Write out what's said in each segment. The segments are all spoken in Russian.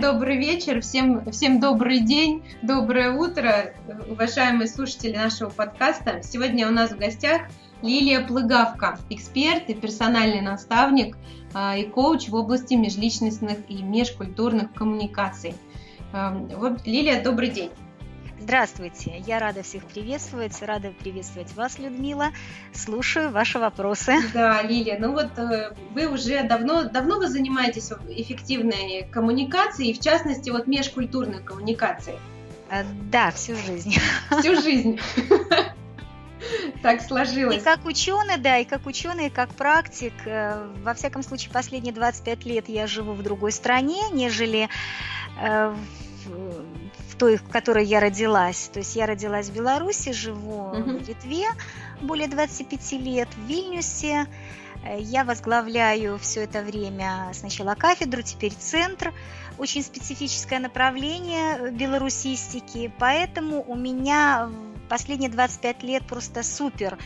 добрый вечер, всем, всем добрый день, доброе утро, уважаемые слушатели нашего подкаста. Сегодня у нас в гостях Лилия Плыгавка, эксперт и персональный наставник а, и коуч в области межличностных и межкультурных коммуникаций. А, вот, Лилия, добрый день. Здравствуйте, я рада всех приветствовать, рада приветствовать вас, Людмила. Слушаю ваши вопросы. Да, Лилия, ну вот э, вы уже давно, давно вы занимаетесь эффективной коммуникацией, в частности вот межкультурной коммуникацией. Э, да, всю жизнь. Всю жизнь. Так сложилось. И как ученый, да, и как ученый, и как практик, э, во всяком случае, последние 25 лет я живу в другой стране, нежели той, в которой я родилась. То есть я родилась в Беларуси, живу угу. в Литве более 25 лет, в Вильнюсе. Э, я возглавляю все это время сначала кафедру, теперь центр. Очень специфическое направление белорусистики, поэтому у меня последние 25 лет просто супер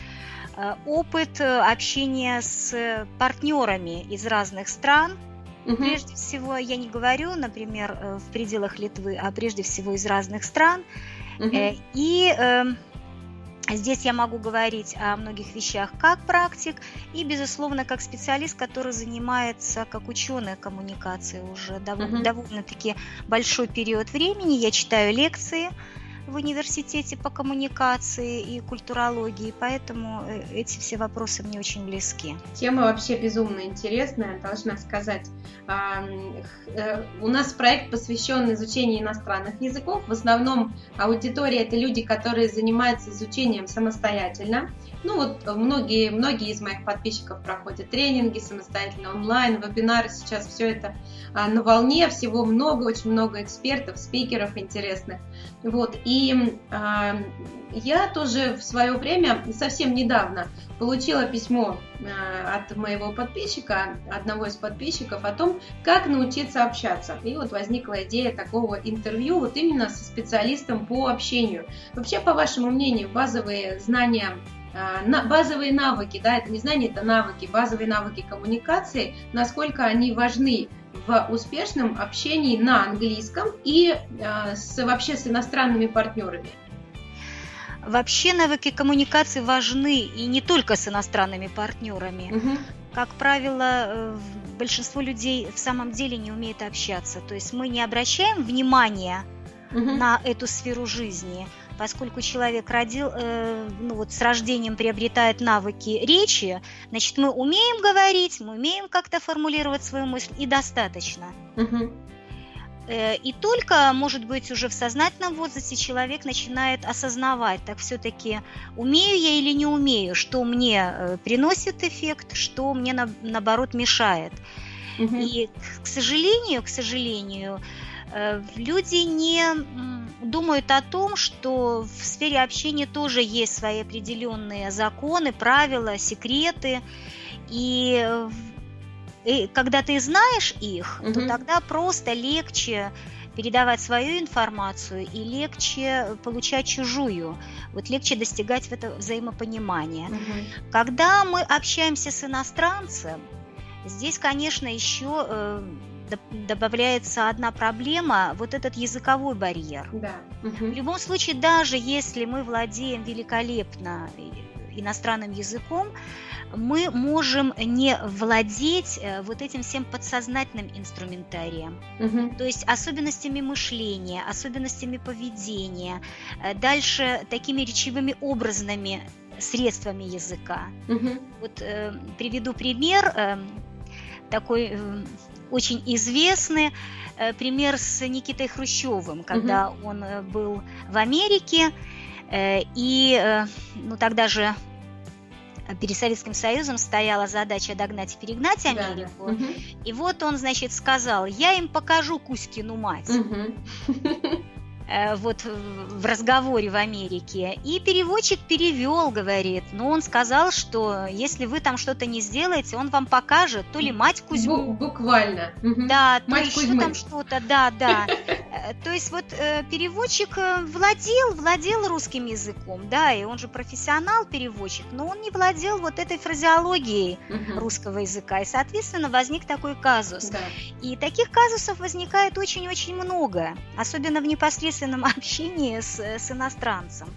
э, опыт общения с партнерами из разных стран, Угу. Прежде всего, я не говорю, например, э, в пределах Литвы, а прежде всего из разных стран. Угу. И эм, Здесь я могу говорить о многих вещах как практик и, безусловно, как специалист, который занимается как ученая коммуникацией уже дов- uh-huh. довольно-таки большой период времени. Я читаю лекции, в университете по коммуникации и культурологии, поэтому э, эти все вопросы мне очень близки. Тема вообще безумно интересная, должна сказать. Э, у нас проект посвящен изучению иностранных языков. В основном аудитория это люди, которые занимаются изучением самостоятельно. Ну вот многие, многие из моих подписчиков проходят тренинги самостоятельно, онлайн, вебинары. Сейчас все это а, на волне, всего много, очень много экспертов, спикеров интересных. Вот. И э, я тоже в свое время, совсем недавно, получила письмо э, от моего подписчика, одного из подписчиков, о том, как научиться общаться. И вот возникла идея такого интервью вот именно со специалистом по общению. Вообще, по вашему мнению, базовые знания базовые навыки, да, это не знание, это навыки, базовые навыки коммуникации, насколько они важны в успешном общении на английском и э, с, вообще с иностранными партнерами? Вообще навыки коммуникации важны и не только с иностранными партнерами. Угу. Как правило, э, большинство людей в самом деле не умеет общаться. То есть мы не обращаем внимания угу. на эту сферу жизни, поскольку человек родил, э, ну вот с рождением приобретает навыки речи, значит, мы умеем говорить, мы умеем как-то формулировать свою мысль, и достаточно. Угу. Э, и только, может быть, уже в сознательном возрасте человек начинает осознавать, так все-таки умею я или не умею, что мне э, приносит эффект, что мне на, наоборот мешает. Угу. И, к сожалению, к сожалению, Э, люди не думают о том, что в сфере общения тоже есть свои определенные законы, правила, секреты. И, и когда ты знаешь их, угу. то тогда просто легче передавать свою информацию и легче получать чужую. Вот легче достигать это взаимопонимания. Угу. Когда мы общаемся с иностранцем, здесь, конечно, еще э, добавляется одна проблема, вот этот языковой барьер. Да. Угу. В любом случае, даже если мы владеем великолепно иностранным языком, мы можем не владеть э, вот этим всем подсознательным инструментарием, угу. то есть особенностями мышления, особенностями поведения, э, дальше такими речевыми образными средствами языка. Угу. Вот э, приведу пример э, такой э, очень известный э, пример с Никитой Хрущевым, когда угу. он э, был в Америке, э, и ну, тогда же перед Советским Союзом стояла задача догнать и перегнать Америку. Да. Угу. И вот он, значит, сказал, я им покажу Кузькину мать. Угу. Э, вот в разговоре в Америке. И переводчик перевел, говорит, но он сказал, что если вы там что-то не сделаете, он вам покажет то ли мать Кузьму. Буквально. Да, то мать еще Кузьмы. там что-то, да, да. Э, то есть вот э, переводчик владел, владел русским языком, да, и он же профессионал-переводчик, но он не владел вот этой фразеологией угу. русского языка, и, соответственно, возник такой казус. Да. И таких казусов возникает очень-очень много, особенно в непосредственном общении с, с иностранцем.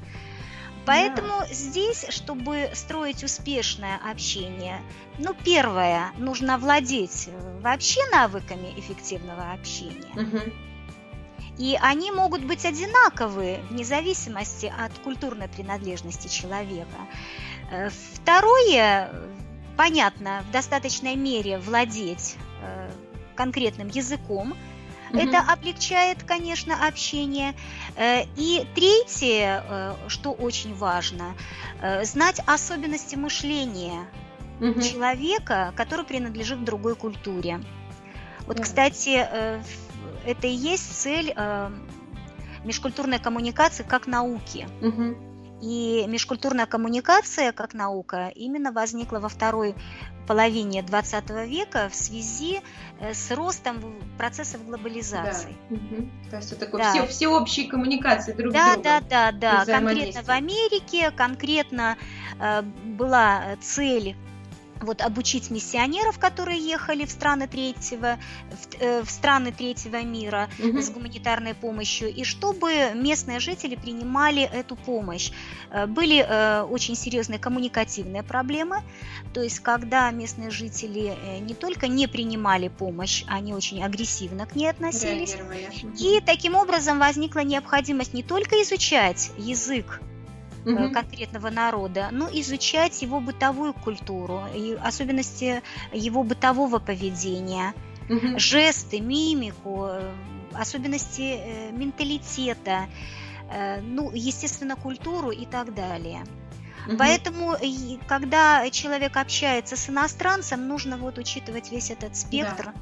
Поэтому да. здесь, чтобы строить успешное общение, ну, первое, нужно владеть вообще навыками эффективного общения. Угу. И они могут быть одинаковые вне зависимости от культурной принадлежности человека. Э, второе, понятно, в достаточной мере владеть э, конкретным языком, Угу. Это облегчает, конечно, общение. Э, и третье, что очень важно, знать особенности мышления угу. человека, который принадлежит другой культуре. Вот, да. кстати, это и есть цель э, межкультурной коммуникации как науки. Угу. И межкультурная коммуникация как наука именно возникла во второй половине 20 века в связи э, с ростом процессов глобализации. Да. Угу. То есть это такое да. все, всеобщие коммуникации друг да, с другом. Да, да, да, да. Конкретно в Америке, конкретно э, была цель вот обучить миссионеров, которые ехали в страны третьего, в, э, в страны третьего мира угу. с гуманитарной помощью, и чтобы местные жители принимали эту помощь. Э, были э, очень серьезные коммуникативные проблемы, то есть когда местные жители э, не только не принимали помощь, они очень агрессивно к ней относились, и таким образом возникла необходимость не только изучать язык угу. конкретного народа, но изучать его бытовую культуру, и особенности его бытового поведения, угу. жесты, мимику, э, особенности э, менталитета, ну, естественно, культуру и так далее. Угу. Поэтому, когда человек общается с иностранцем, нужно вот учитывать весь этот спектр. Да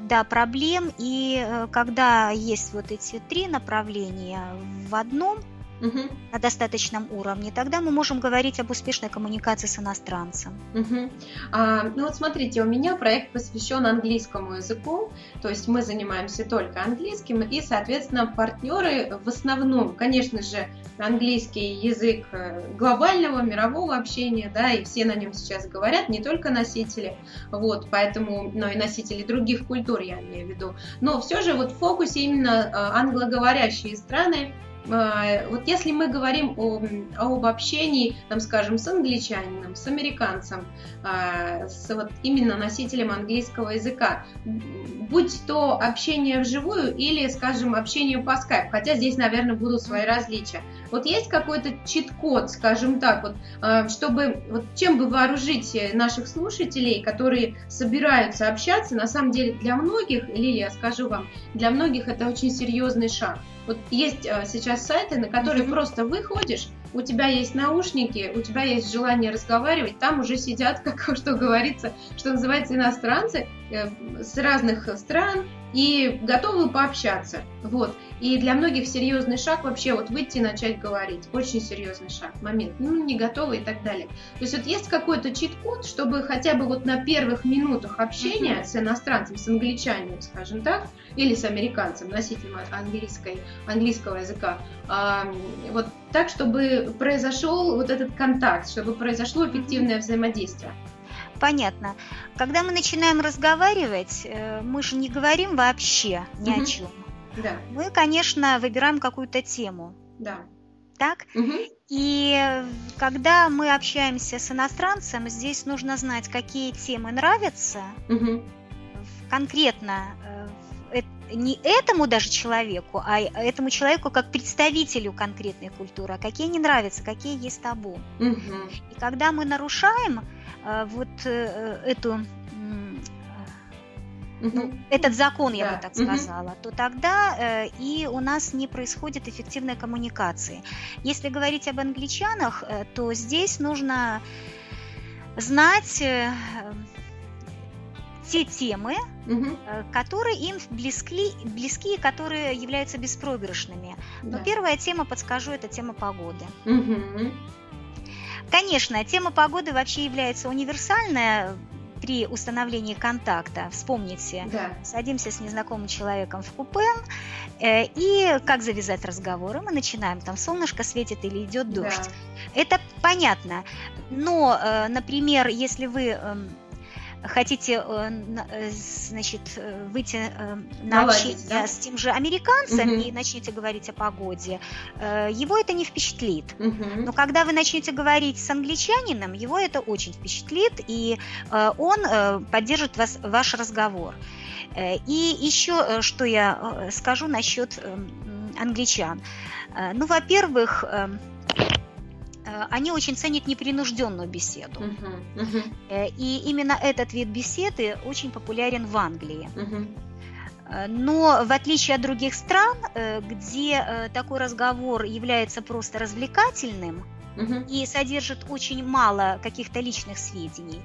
да, проблем. И когда есть вот эти три направления в одном, угу. на достаточном уровне, тогда мы можем говорить об успешной коммуникации с иностранцем. Угу. А, ну вот смотрите, у меня проект посвящен английскому языку, то есть мы занимаемся только английским, и, соответственно, партнеры в основном, конечно же, английский язык э, глобального, мирового общения, да, и все на нем сейчас говорят, не только носители, вот, поэтому, но и носители других культур, я имею в виду. Но все же вот в фокусе именно э, англоговорящие страны, вот если мы говорим о, об общении, там, скажем, с англичанином, с американцем, а, с вот именно носителем английского языка, будь то общение вживую или, скажем, общение по скайпу, хотя здесь, наверное, будут свои различия. Вот есть какой-то чит-код, скажем так, вот, а, чтобы, вот чем бы вооружить наших слушателей, которые собираются общаться, на самом деле для многих, или я скажу вам, для многих это очень серьезный шаг. Вот есть а, сейчас сайты, на которые mm-hmm. просто выходишь, у тебя есть наушники, у тебя есть желание разговаривать, там уже сидят, как что говорится, что называется, иностранцы э, с разных стран и готовы пообщаться. Вот. И для многих серьезный шаг вообще вот выйти и начать говорить. Очень серьезный шаг, момент. Ну, не готовы и так далее. То есть вот есть какой-то чит-код, чтобы хотя бы вот на первых минутах общения mm-hmm. с иностранцем, с англичанином, скажем так, или с американцем, носителем английской, английского языка, а, вот так, чтобы произошел вот этот контакт, чтобы произошло эффективное взаимодействие. Понятно. Когда мы начинаем разговаривать, э, мы же не говорим вообще ни угу. о чем. Да. Мы, конечно, выбираем какую-то тему. Да. Так? Угу. И когда мы общаемся с иностранцем, здесь нужно знать, какие темы нравятся угу. конкретно э, не этому даже человеку, а этому человеку как представителю конкретной культуры, а какие не нравятся, какие есть табу. Угу. И когда мы нарушаем э, вот э, эту ну, этот закон, я да. бы так сказала, угу. то тогда э, и у нас не происходит эффективной коммуникации. Если говорить об англичанах, э, то здесь нужно знать э, те темы, угу. которые им близки, близки, которые являются беспроигрышными. Да. Но первая тема, подскажу, это тема погоды. Угу. Конечно, тема погоды вообще является универсальная при установлении контакта, вспомните, да. садимся с незнакомым человеком в купе, э, и как завязать разговоры, мы начинаем, там солнышко светит или идет дождь. Да. Это понятно, но, э, например, если вы эм, хотите, э, э, значит, э, выйти на общение да? с тем же американцем угу. и начнете говорить о погоде, его это не впечатлит. Угу. Но когда вы начнете говорить с англичанином, его это очень впечатлит, и он поддержит вас, ваш разговор. И еще, что я скажу насчет англичан. Ну, во-первых, Э, они очень ценят непринужденную беседу. Uh-huh, uh-huh. И именно этот вид беседы очень популярен в Англии. Uh-huh. Но в отличие от других стран, где такой разговор является просто развлекательным, угу. и содержит очень мало каких-то личных сведений,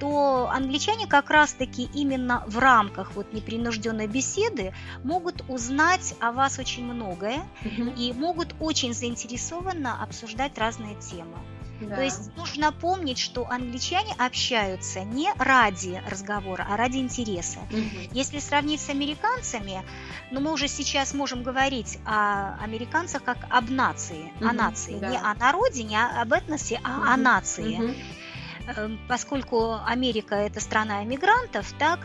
то англичане как раз-таки именно в рамках вот непринужденной беседы могут узнать о вас очень многое угу. и могут очень заинтересованно обсуждать разные темы. Да. То есть нужно помнить, что англичане общаются не ради разговора, а ради интереса. Угу. Если сравнить с американцами, ну мы уже сейчас можем говорить о американцах как об нации, угу. о нации, да. не о народе, не об этносе, а угу. о нации. Угу. Поскольку Америка это страна эмигрантов, так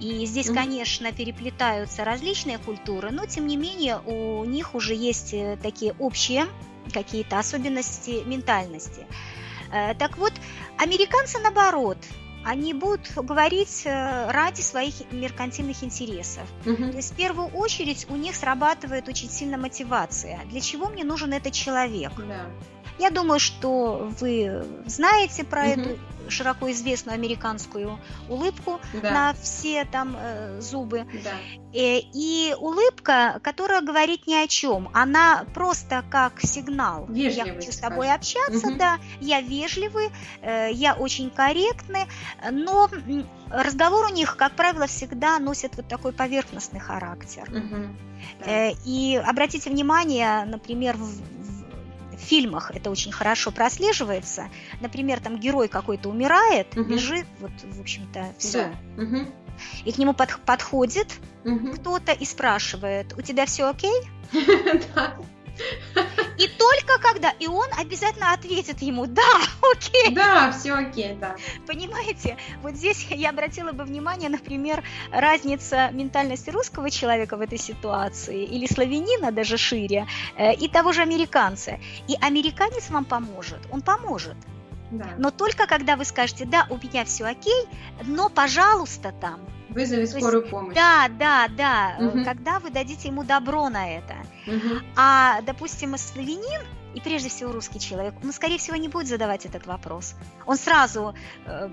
и здесь, конечно, переплетаются различные культуры, но тем не менее у них уже есть э, такие общие какие-то особенности ментальности. Э, так вот, американцы наоборот, они будут говорить э, ради своих меркантильных интересов. Угу. То есть в первую очередь у них срабатывает очень сильно мотивация. Для чего мне нужен этот человек? Да. Я думаю, что вы знаете про угу. эту широко известную американскую улыбку да. на все там э, зубы. Да. И, э, и улыбка, которая говорит ни о чем, она просто как сигнал. Вежливый, я хочу с тобой общаться, угу. да, я вежливый, э, я очень корректный, но разговор у них, как правило, всегда носит вот такой поверхностный характер. Угу. Да. И обратите внимание, например, в, в фильмах это очень хорошо прослеживается. Например, там герой какой-то умирает, угу. лежит, вот, в общем-то, все. Да. Угу. И к нему под, подходит угу. кто-то и спрашивает, у тебя все окей? И только когда, и он обязательно ответит ему, да, окей. Да, все окей, да. Понимаете, вот здесь я обратила бы внимание, например, разница ментальности русского человека в этой ситуации, или славянина даже шире, э, и того же американца. И американец вам поможет, он поможет. Да. Но только когда вы скажете, да, у меня все окей, но, пожалуйста, там. Вызови скорую есть, помощь. Да, да, да. Угу. Когда вы дадите ему добро на это. Угу. А, допустим, славянин, и прежде всего русский человек, он, скорее всего, не будет задавать этот вопрос. Он сразу э,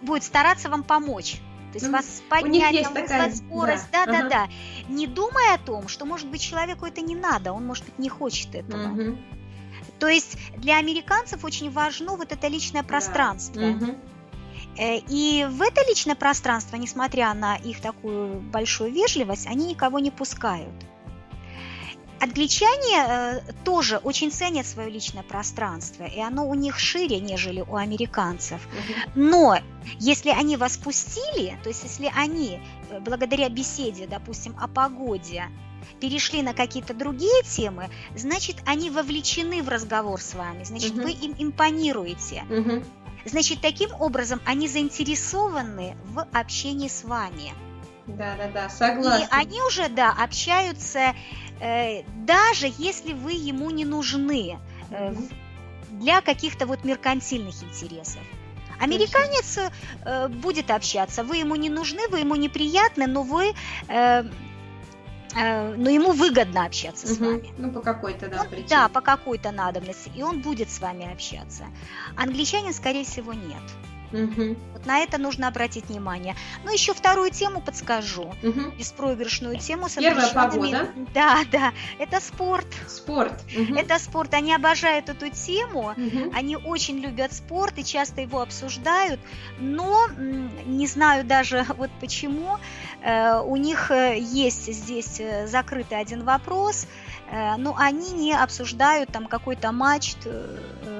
будет стараться вам помочь. То есть ну, вас поднять, там, такая... скорость, да, да, ага. да, да. Не думая о том, что, может быть, человеку это не надо, он, может быть, не хочет этого. Угу. То есть для американцев очень важно вот это личное пространство. Да. Угу. И в это личное пространство, несмотря на их такую большую вежливость, они никого не пускают. Англичане э, тоже очень ценят свое личное пространство, и оно у них шире, нежели у американцев. Но если они вас пустили, то есть если они э, благодаря беседе, допустим, о погоде, перешли на какие-то другие темы, значит, они вовлечены в разговор с вами, значит, угу. вы им импонируете. Угу. Значит, таким образом они заинтересованы в общении с вами. Да, да, да, согласна. И они уже, да, общаются, э, даже если вы ему не нужны э, для каких-то вот меркантильных интересов. Американец э, будет общаться, вы ему не нужны, вы ему неприятны, но вы э, Э, но ему выгодно общаться угу. с вами. Ну, по какой-то, да, он, причине. Да, по какой-то надобности, и он будет с вами общаться. Англичанин, скорее всего, нет. Угу. Вот на это нужно обратить внимание. Ну, еще вторую тему подскажу. Угу. Беспроигрышную тему с Первая погода. Да, да. Это спорт. Спорт. Угу. Это спорт. Они обожают эту тему. Угу. Они очень любят спорт и часто его обсуждают. Но не знаю даже вот почему. Э, у них э, есть здесь э, закрытый один вопрос – но они не обсуждают там какой-то матч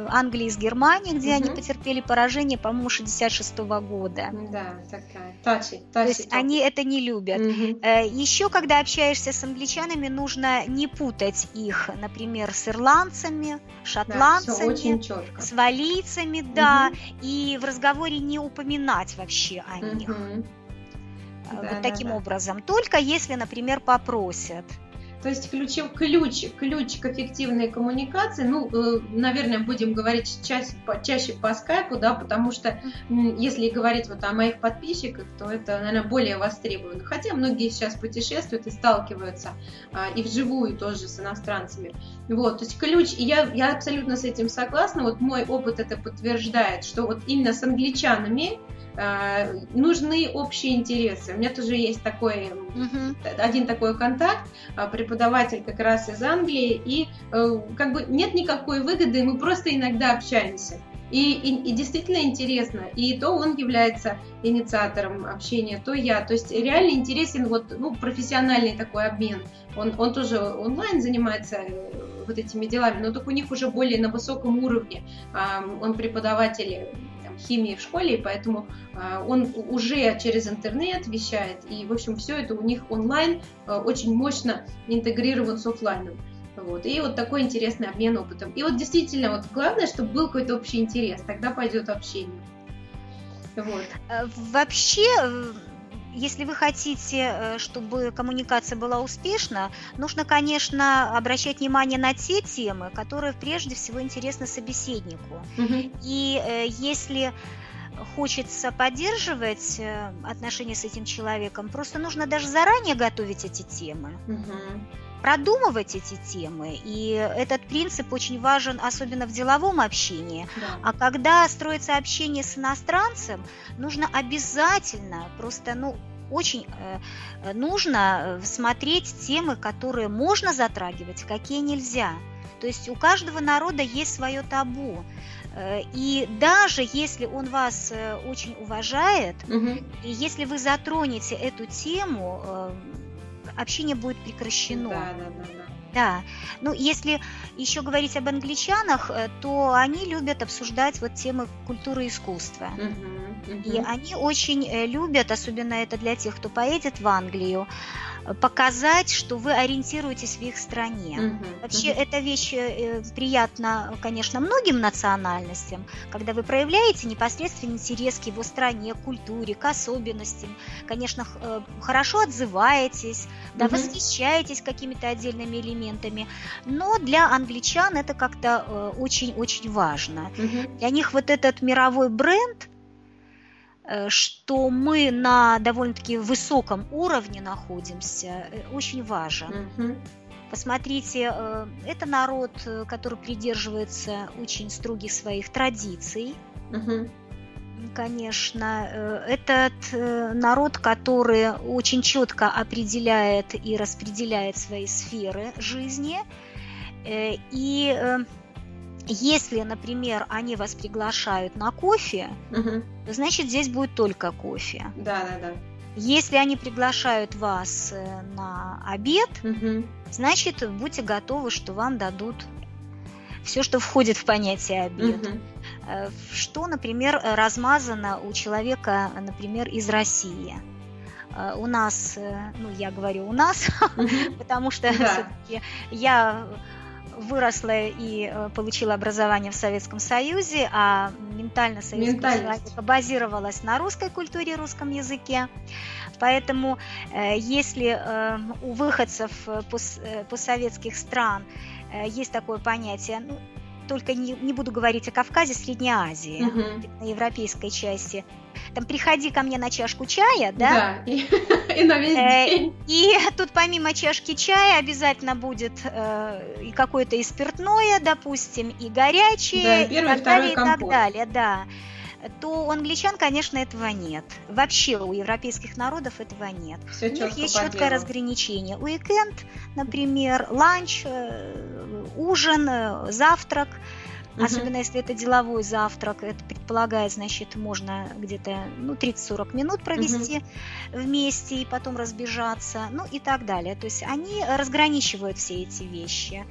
Англии с Германией, где угу. они потерпели поражение, по-моему, 66 года. Да, такая. Тачи, тачи. То есть они это не любят. Угу. Еще, когда общаешься с англичанами, нужно не путать их, например, с ирландцами, шотландцами, да, с валийцами, да, угу. и в разговоре не упоминать вообще о них. Угу. Вот да, таким да. образом. Только если, например, попросят. То есть ключ, ключ, ключ к эффективной коммуникации, ну, э, наверное, будем говорить чаще, чаще по скайпу, да, потому что если говорить вот о моих подписчиках, то это, наверное, более востребовано. Хотя многие сейчас путешествуют и сталкиваются а, и вживую тоже с иностранцами. Вот, то есть ключ, и я, я абсолютно с этим согласна, вот мой опыт это подтверждает, что вот именно с англичанами нужны общие интересы. У меня тоже есть такой, uh-huh. один такой контакт, э, преподаватель как раз из Англии, и э, как бы нет никакой выгоды, мы просто иногда общаемся. И, и, и действительно интересно. И то он является инициатором общения, то я. То есть реально интересен вот, ну, профессиональный такой обмен. Он, он тоже онлайн занимается вот этими делами, но только у них уже более на высоком уровне. Он преподаватель химии в школе, и поэтому а, он уже через интернет вещает, и, в общем, все это у них онлайн а, очень мощно интегрирован с офлайном. Вот. И вот такой интересный обмен опытом. И вот действительно, вот главное, чтобы был какой-то общий интерес, тогда пойдет общение. Вот. Э, вообще, если вы хотите, э, чтобы коммуникация была успешна, нужно, конечно, обращать внимание на те темы, которые прежде всего интересны собеседнику. Угу. И э, если хочется поддерживать э, отношения с этим человеком, просто нужно даже заранее готовить эти темы. Угу продумывать эти темы. И этот принцип очень важен, особенно в деловом общении. Да. А когда строится общение с иностранцем, нужно обязательно просто, ну, очень э, нужно смотреть темы, которые можно затрагивать, какие нельзя. То есть у каждого народа есть свое табу. Э, и даже если он вас э, очень уважает, угу. и если вы затронете эту тему, э, общение будет прекращено. Да, да, да, да. Да, ну если еще говорить об англичанах, э, то они любят обсуждать вот темы культуры и искусства. Uh-huh, uh-huh. И они очень э, любят, особенно это для тех, кто поедет в Англию, показать, что вы ориентируетесь в их стране. Угу, Вообще угу. эта вещь э, приятна, конечно, многим национальностям, когда вы проявляете непосредственный интерес к его стране, культуре, к особенностям. Конечно, э, хорошо отзываетесь, да, угу. восхищаетесь какими-то отдельными элементами, но для англичан это как-то очень-очень важно. Угу. Для них вот этот мировой бренд – Э, что мы на довольно-таки высоком уровне находимся, э, очень важен. Посмотрите, э, это народ, который придерживается очень строгих своих традиций. Конечно, этот народ, который очень четко определяет и распределяет свои сферы жизни. И если, например, они вас приглашают на кофе, угу. значит здесь будет только кофе. Да, да, да. Если они приглашают вас э, на обед, угу. значит будьте готовы, что вам дадут все, что входит в понятие обед. Угу. Что, например, размазано у человека, например, из России э, у нас, ну я говорю у нас, потому что все-таки я выросла и э, получила образование в Советском Союзе, а ментальность советского человека базировалась на русской культуре, русском языке. Поэтому э, если э, у выходцев постсоветских стран есть такое понятие, ну, только не, не буду говорить о Кавказе, Средней Азии, угу. на европейской части. Там приходи ко мне на чашку чая, да? Да, и, и на весь э, день. И тут помимо чашки чая обязательно будет э, и какое-то и спиртное, допустим, и горячее, да, и, первый, и так далее, компот. и так далее, да то у англичан, конечно, этого нет. Вообще у европейских народов этого нет. Все у них есть четкое разграничение. Уикенд, например, ланч, э, ужин, э, завтрак. Угу. Особенно если это деловой завтрак, это предполагает, значит, можно где-то ну, 30-40 минут провести угу. вместе и потом разбежаться, ну и так далее. То есть они разграничивают все эти вещи.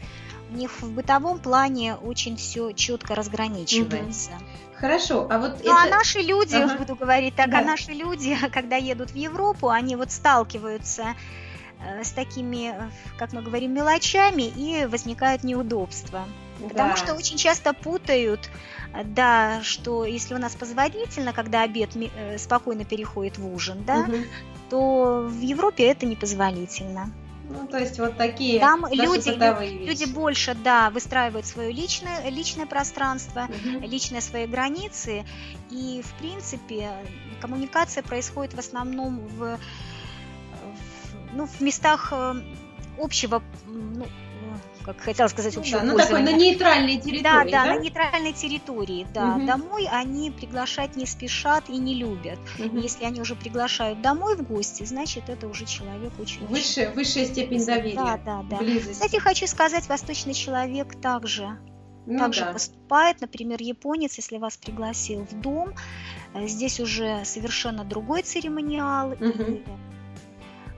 У них в бытовом плане очень все четко разграничивается. Угу. Хорошо, а вот ну, а это... а наши люди, ага. буду говорить так, а да. а наши люди, когда едут в Европу, они вот сталкиваются э, с такими, как мы говорим, мелочами и возникают неудобства. Да. Потому что очень часто путают, да, что если у нас позволительно, когда обед э, спокойно переходит в ужин, да, угу. то в Европе это непозволительно. Ну, то есть вот такие Там люди, люди больше, да, выстраивают свое личное, личное пространство, угу. личные свои границы. И, в принципе, коммуникация происходит в основном в, в, ну, в местах э, общего, ну, как хотела сказать, общего да, ну, такой, на нейтральной территории, да? Да, да, на нейтральной территории, да. Угу. Домой они приглашать не спешат и не любят. Угу. Если они уже приглашают домой в гости, значит, это уже человек очень... Высшая, высшая степень доверия. Да, да, да. Близость. Кстати, хочу сказать, восточный человек также ну, также да. поступает, например, японец, если вас пригласил в дом, э, здесь уже совершенно другой церемониал, угу. и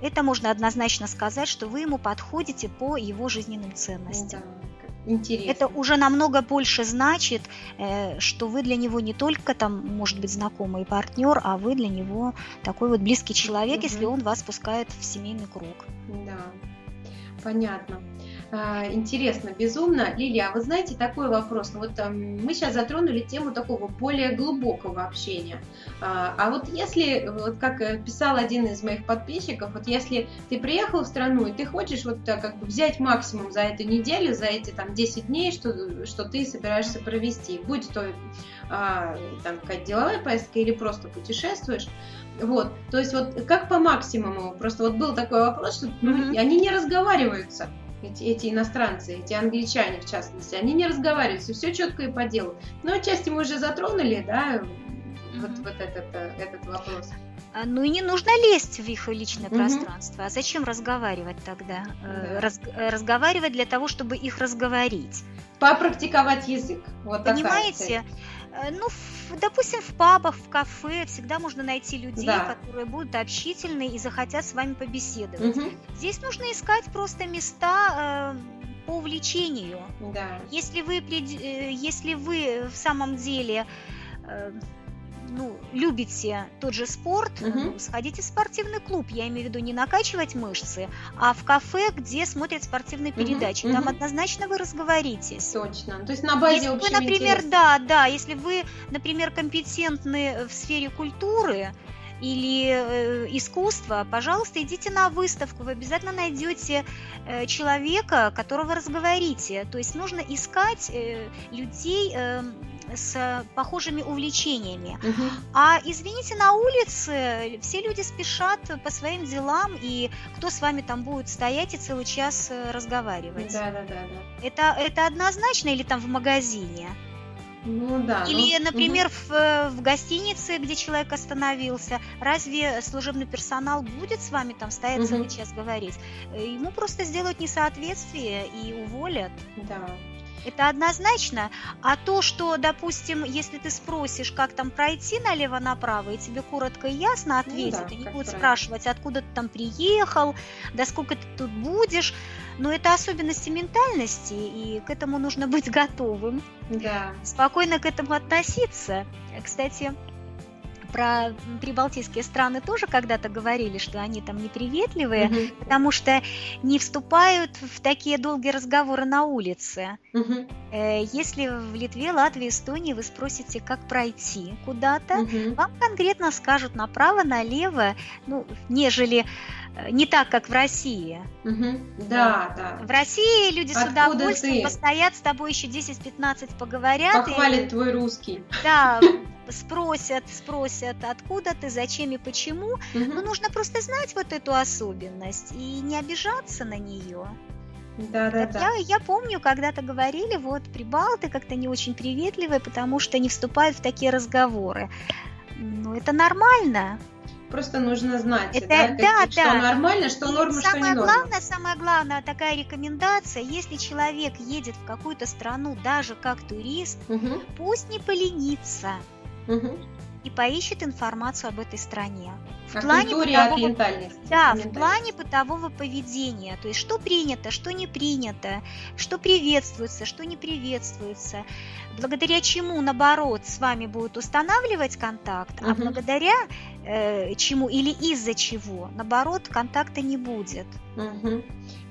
это можно однозначно сказать, что вы ему подходите по его жизненным ценностям. Да. Интересно. Это уже намного больше значит, э, что вы для него не только там, может быть, знакомый партнер, а вы для него такой вот близкий человек, угу. если он вас пускает в семейный круг. Да, понятно. А, интересно, безумно. Лилия, а вы знаете такой вопрос? Ну, вот мы сейчас затронули тему такого более глубокого общения. А, а вот если, вот как э, писал один из моих подписчиков, вот если ты приехал в страну и ты хочешь вот как бы взять максимум за эту неделю, за эти там 10 дней, что, что ты собираешься провести, будь то а, там какая-то деловая поездка или просто путешествуешь, вот, то есть вот как по максимуму, просто вот был такой вопрос, что mm-hmm. они не разговариваются эти, эти иностранцы, эти англичане в частности, они не разговаривают, все четко и по делу. Но отчасти мы уже затронули, да, вот, вот этот, э, этот вопрос. А, ну и не нужно лезть в их личное угу. пространство. А зачем разговаривать тогда? Э, да. Раз, э, разговаривать для того, чтобы их разговорить. Попрактиковать язык. Вот Понимаете? Ну, допустим, в пабах, в кафе всегда можно найти людей, да. которые будут общительны и захотят с вами побеседовать. Угу. Здесь нужно искать просто места э, по увлечению. Да. Если вы, э, если вы в самом деле э, ну, любите тот же спорт, угу. сходите в спортивный клуб. Я имею в виду не накачивать мышцы, а в кафе, где смотрят спортивные передачи. Угу. Там угу. однозначно вы разговоритесь. Точно. То есть на базе Если вы, например, интереса. да, да, если вы, например, компетентны в сфере культуры, или э, искусства, пожалуйста, идите на выставку, вы обязательно найдете э, человека, которого разговорите. То есть нужно искать людей, э, с похожими увлечениями. Угу. А извините, на улице все люди спешат по своим делам, и кто с вами там будет стоять и целый час э, разговаривать? Да, да, да, да. Это, это однозначно или там в магазине? Ну да. Или, ну, например, угу. в, э, в гостинице, где человек остановился, разве служебный персонал будет с вами там стоять угу. целый час говорить? Э, ему просто сделают несоответствие и уволят. Да. Это однозначно. А то, что, допустим, если ты спросишь, как там пройти налево-направо, и тебе коротко и ясно ответят, ну, да, и не будут правильно. спрашивать, откуда ты там приехал, да сколько ты тут будешь, но это особенности ментальности, и к этому нужно быть готовым. Да. Спокойно к этому относиться. Кстати, про прибалтийские страны тоже когда-то говорили, что они там неприветливые, угу. потому что не вступают в такие долгие разговоры на улице. Угу. Если в Литве, Латвии, Эстонии вы спросите, как пройти куда-то, угу. вам конкретно скажут направо, налево, ну, нежели э, не так, как в России. Угу. Да, да. В России люди Откуда с удовольствием ты? постоят с тобой еще 10-15 поговорят. Похвалят и... твой русский. Да, спросят, спросят, откуда ты, зачем и почему. Угу. Но нужно просто знать вот эту особенность и не обижаться на нее. Да, да, да. Я, я помню, когда-то говорили, вот прибалты как-то не очень приветливые, потому что не вступают в такие разговоры. Ну, это нормально. Просто нужно знать, это, да, да, как, да. что нормально, что норма, что не норма. Главное, самое главное, такая рекомендация, если человек едет в какую-то страну, даже как турист, угу. пусть не поленится. Угу. и поищет информацию об этой стране. В о плане бытового, да, в плане бытового поведения, то есть что принято, что не принято, что приветствуется, что не приветствуется, благодаря чему, наоборот, с вами будут устанавливать контакт, угу. а благодаря э, чему или из-за чего, наоборот, контакта не будет. Угу.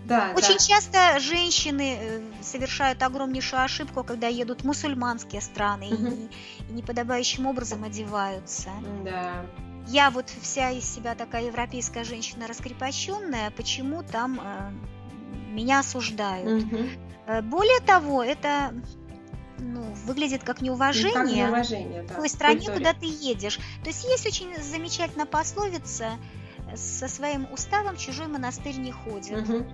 Да, Очень да. часто женщины э, совершают огромнейшую ошибку, когда едут в мусульманские страны угу. и, и неподобающим образом одеваются. Да. Я вот вся из себя такая европейская женщина раскрепощенная, почему там э, меня осуждают? Угу. Более того, это ну, выглядит как неуважение, как неуважение да, в той стране, культуре. куда ты едешь. То есть есть очень замечательная пословица со своим уставом чужой монастырь не ходит. Угу.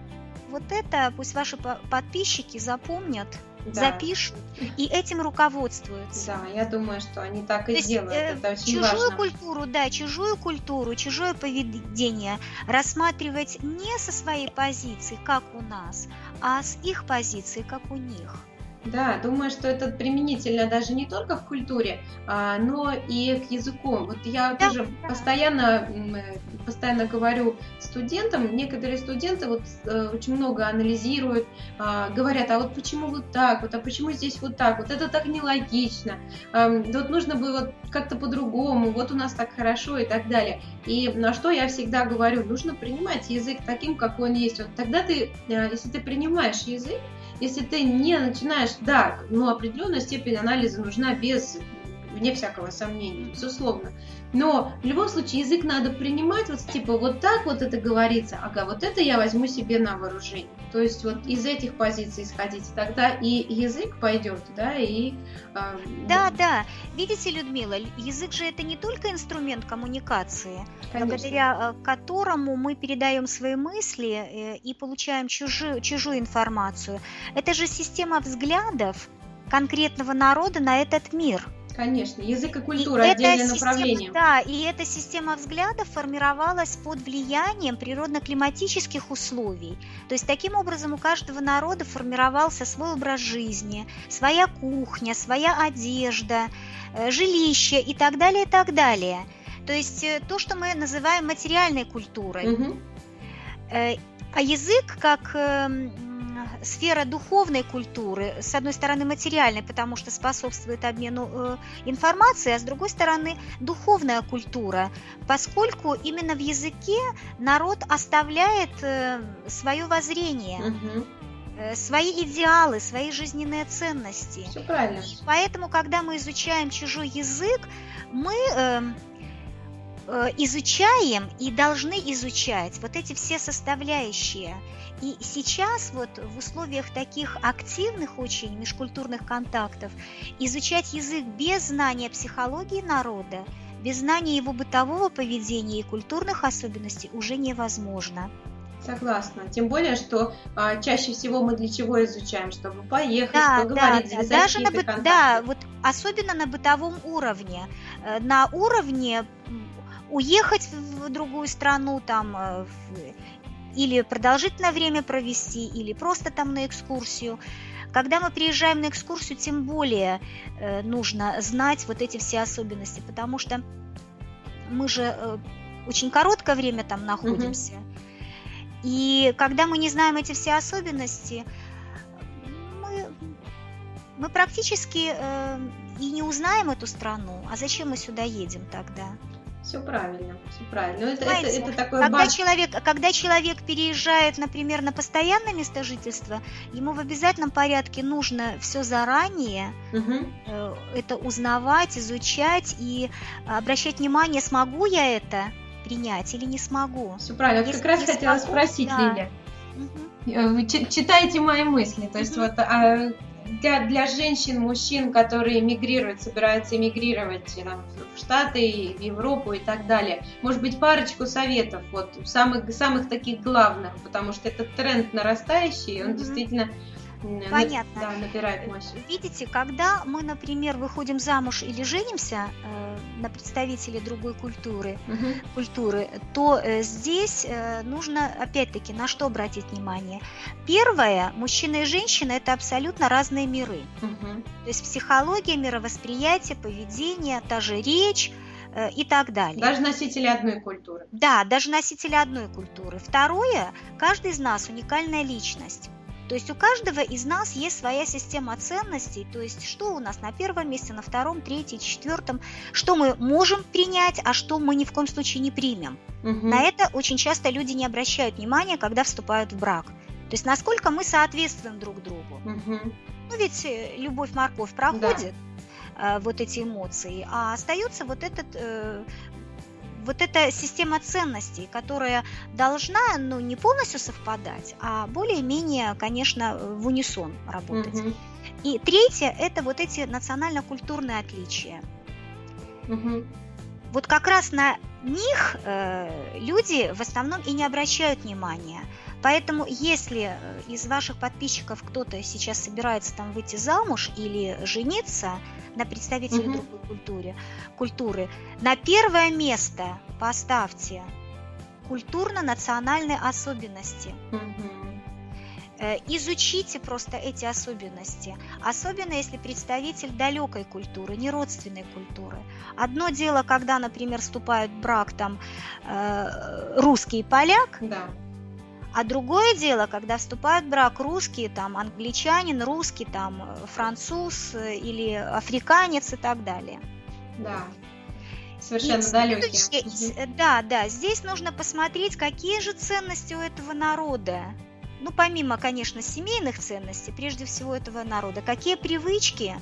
Вот это пусть ваши подписчики запомнят, да. запишут и этим руководствуются. Да, я думаю, что они так и То делают. Есть, это очень чужую важно. культуру, да, чужую культуру, чужое поведение рассматривать не со своей позиции, как у нас, а с их позиции, как у них. Да, думаю, что это применительно даже не только в культуре, а, но и к языку. Вот я да, тоже постоянно, постоянно говорю студентам, некоторые студенты вот э, очень много анализируют, а, говорят, а вот почему вот так, вот, а почему здесь вот так, вот это так нелогично, вот нужно было как-то по-другому, вот у нас так хорошо и так далее. И на что я всегда говорю, нужно принимать язык таким, какой он есть. Вот тогда ты, э, если ты принимаешь язык, если ты не начинаешь, да, ну, определенная степень анализа нужна без, вне всякого сомнения, безусловно. Но в любом случае язык надо принимать, вот типа вот так вот это говорится, ага, вот это я возьму себе на вооружение. То есть вот из этих позиций исходить, тогда и язык пойдет, да, и... Э, да, вот. да. Видите, Людмила, язык же это не только инструмент коммуникации, Конечно. благодаря э, которому мы передаем свои мысли э, и получаем чужую, чужую информацию. Это же система взглядов конкретного народа на этот мир – Конечно, язык и культура и отдельное направление. Да, и эта система взглядов формировалась под влиянием природно-климатических условий. То есть таким образом у каждого народа формировался свой образ жизни, своя кухня, своя одежда, э, жилище и так далее, и так далее. То есть э, то, что мы называем материальной культурой. Угу. А язык как эм, сфера духовной культуры, с одной стороны материальной, потому что способствует обмену э, информацией, а с другой стороны духовная культура, поскольку именно в языке народ оставляет э, свое воззрение. Угу свои идеалы, свои жизненные ценности. Все правильно. И поэтому, когда мы изучаем чужой язык, мы э, э, изучаем и должны изучать вот эти все составляющие. И сейчас вот в условиях таких активных очень межкультурных контактов изучать язык без знания психологии народа, без знания его бытового поведения и культурных особенностей уже невозможно. Согласна. Тем более, что а, чаще всего мы для чего изучаем, чтобы поехать, да, поговорить, да, да. Даже на бы... Да, вот особенно на бытовом уровне. Э, на уровне уехать в другую страну, там, э, или продолжительное время провести, или просто там на экскурсию. Когда мы приезжаем на экскурсию, тем более э, нужно знать вот эти все особенности, потому что мы же э, очень короткое время там находимся. Угу. И когда мы не знаем эти все особенности, мы, мы практически э, и не узнаем эту страну. А зачем мы сюда едем тогда? Все правильно, все правильно. это, это, это такой когда, баз... человек, когда человек переезжает, например, на постоянное место жительства, ему в обязательном порядке нужно все заранее угу. это узнавать, изучать и обращать внимание, смогу я это принять или не смогу. Все правильно. Если как раз хотела смогу, спросить, да. Лиля. Угу. Вы читаете мои мысли, то есть угу. вот а, для, для женщин, мужчин, которые эмигрируют, собираются эмигрировать там, в Штаты, в Европу и так далее. Может быть, парочку советов, вот самых, самых таких главных, потому что этот тренд нарастающий, он mm-hmm. действительно Понятно. Да, набирает мощь. Видите, когда мы, например, выходим замуж или женимся э, на представителей другой культуры, угу. культуры, то э, здесь э, нужно, опять-таки, на что обратить внимание? Первое, мужчина и женщина – это абсолютно разные миры. Угу. То есть психология, мировосприятие, поведение, та же речь – э, и так далее. Даже носители одной культуры. Да, даже носители одной культуры. Второе, каждый из нас уникальная личность. То есть у каждого из нас есть своя система ценностей, то есть что у нас на первом месте, на втором, третьем, четвертом, что мы можем принять, а что мы ни в коем случае не примем. Угу. На это очень часто люди не обращают внимания, когда вступают в брак. То есть насколько мы соответствуем друг другу. Угу. Ну ведь э, любовь-морковь проходит, да. Э, вот эти эмоции, а остается вот этот э, вот эта система ценностей, которая должна, ну, не полностью совпадать, а более-менее, конечно, в унисон работать. Угу. И третье – это вот эти национально-культурные отличия. Угу. Вот как раз на них э, люди в основном и не обращают внимания. Поэтому, если э, из ваших подписчиков кто-то сейчас собирается там выйти замуж или жениться на представителя угу. другой культуре, культуры, на первое место поставьте культурно-национальные особенности. Угу. Изучите просто эти особенности, особенно если представитель далекой культуры, не родственной культуры. Одно дело, когда, например, вступают в брак там э, русский и поляк, да. А другое дело, когда вступают в брак русские, там, англичанин, русский, там, француз или африканец и так далее. Да, совершенно и далекие. Здесь, да, да, здесь нужно посмотреть, какие же ценности у этого народа. Ну, помимо, конечно, семейных ценностей, прежде всего этого народа, какие привычки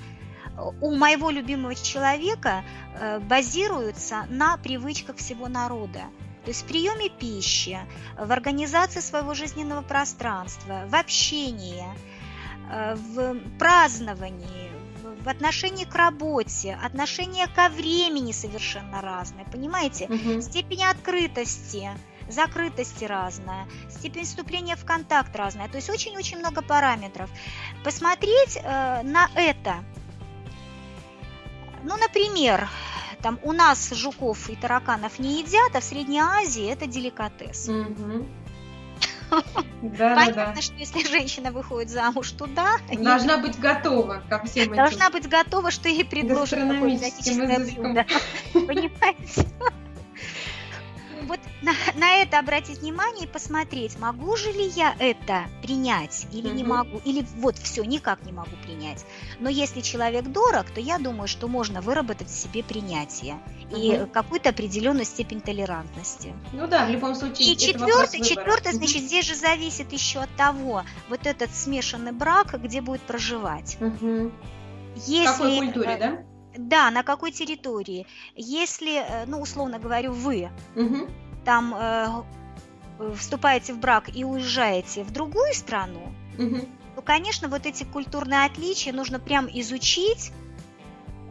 у моего любимого человека э, базируются на привычках всего народа. То есть в приеме пищи, в организации своего жизненного пространства, в общении, э, в праздновании, в отношении к работе, отношение ко времени совершенно разное, понимаете? Угу. Степень открытости, закрытости разная, степень вступления в контакт разная. То есть очень-очень много параметров. Посмотреть э, на это. Ну, например, там у нас жуков и тараканов не едят, а в Средней Азии это деликатес. Да, Понятно, да. что если женщина выходит замуж туда... Должна ей... быть готова ко всем этим. Должна быть готова, что ей предложат какое-то блюдо. Понимаете? Вот на, на это обратить внимание и посмотреть, могу же ли я это принять или угу. не могу, или вот все, никак не могу принять. Но если человек дорог, то я думаю, что можно выработать в себе принятие угу. и какую-то определенную степень толерантности. Ну да, в любом случае. И четвертое, четвертое, значит, здесь же зависит еще от того, вот этот смешанный брак, где будет проживать. Угу. Если, в какой культуре, да? Да, на какой территории. Если, э, ну, условно говорю, вы угу. там э, вступаете в брак и уезжаете в другую страну, угу. то, конечно, вот эти культурные отличия нужно прям изучить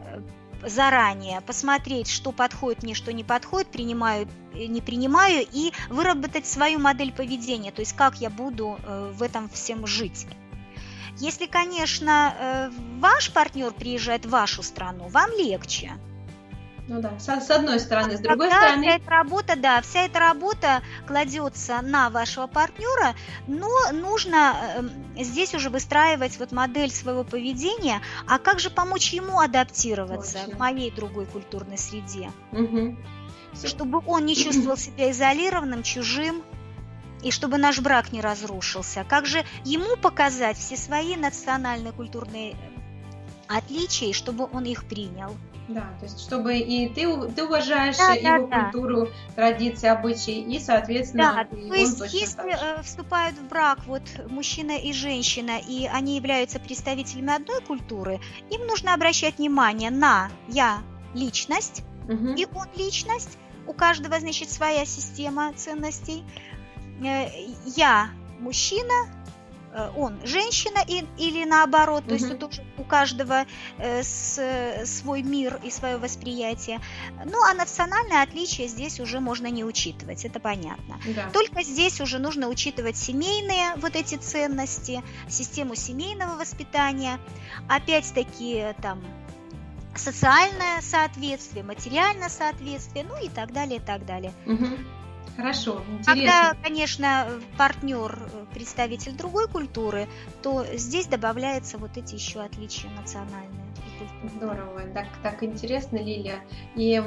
э, заранее, посмотреть, что подходит мне, что не подходит, принимаю, э, не принимаю, и выработать свою модель поведения, то есть как я буду в этом всем жить. Если, конечно, э, ваш партнер приезжает в вашу страну, вам легче. Ну да, с, с одной стороны, с другой Тогда стороны. Вся эта работа, да, вся эта работа кладется на вашего партнера, но нужно э, здесь уже выстраивать вот модель своего поведения, а как же помочь ему адаптироваться Точно. к моей другой культурной среде, угу. чтобы он не чувствовал себя изолированным, чужим и чтобы наш брак не разрушился. Как же ему показать все свои национальные культурные отличия, и чтобы он их принял? Да, то есть чтобы и ты, ты уважаешь да, его да, культуру, традиции, обычаи, и, соответственно, да, и то есть если э, вступают в брак вот мужчина и женщина, и они являются представителями одной культуры, им нужно обращать внимание на я личность, угу. и он личность, у каждого, значит, своя система ценностей, Э, я мужчина, э, он женщина и, или наоборот, то угу. есть тут у каждого э, с, свой мир и свое восприятие. Ну, а национальное отличие здесь уже можно не учитывать, это понятно. Да. Только здесь уже нужно учитывать семейные вот эти ценности, систему семейного воспитания, опять-таки там социальное соответствие, материальное соответствие, ну и так далее, и так далее. Угу. Хорошо, интересно. Когда, конечно, партнер э, представитель другой культуры, то здесь добавляются вот эти еще отличия национальные. Здорово, так, так интересно, Лилия. И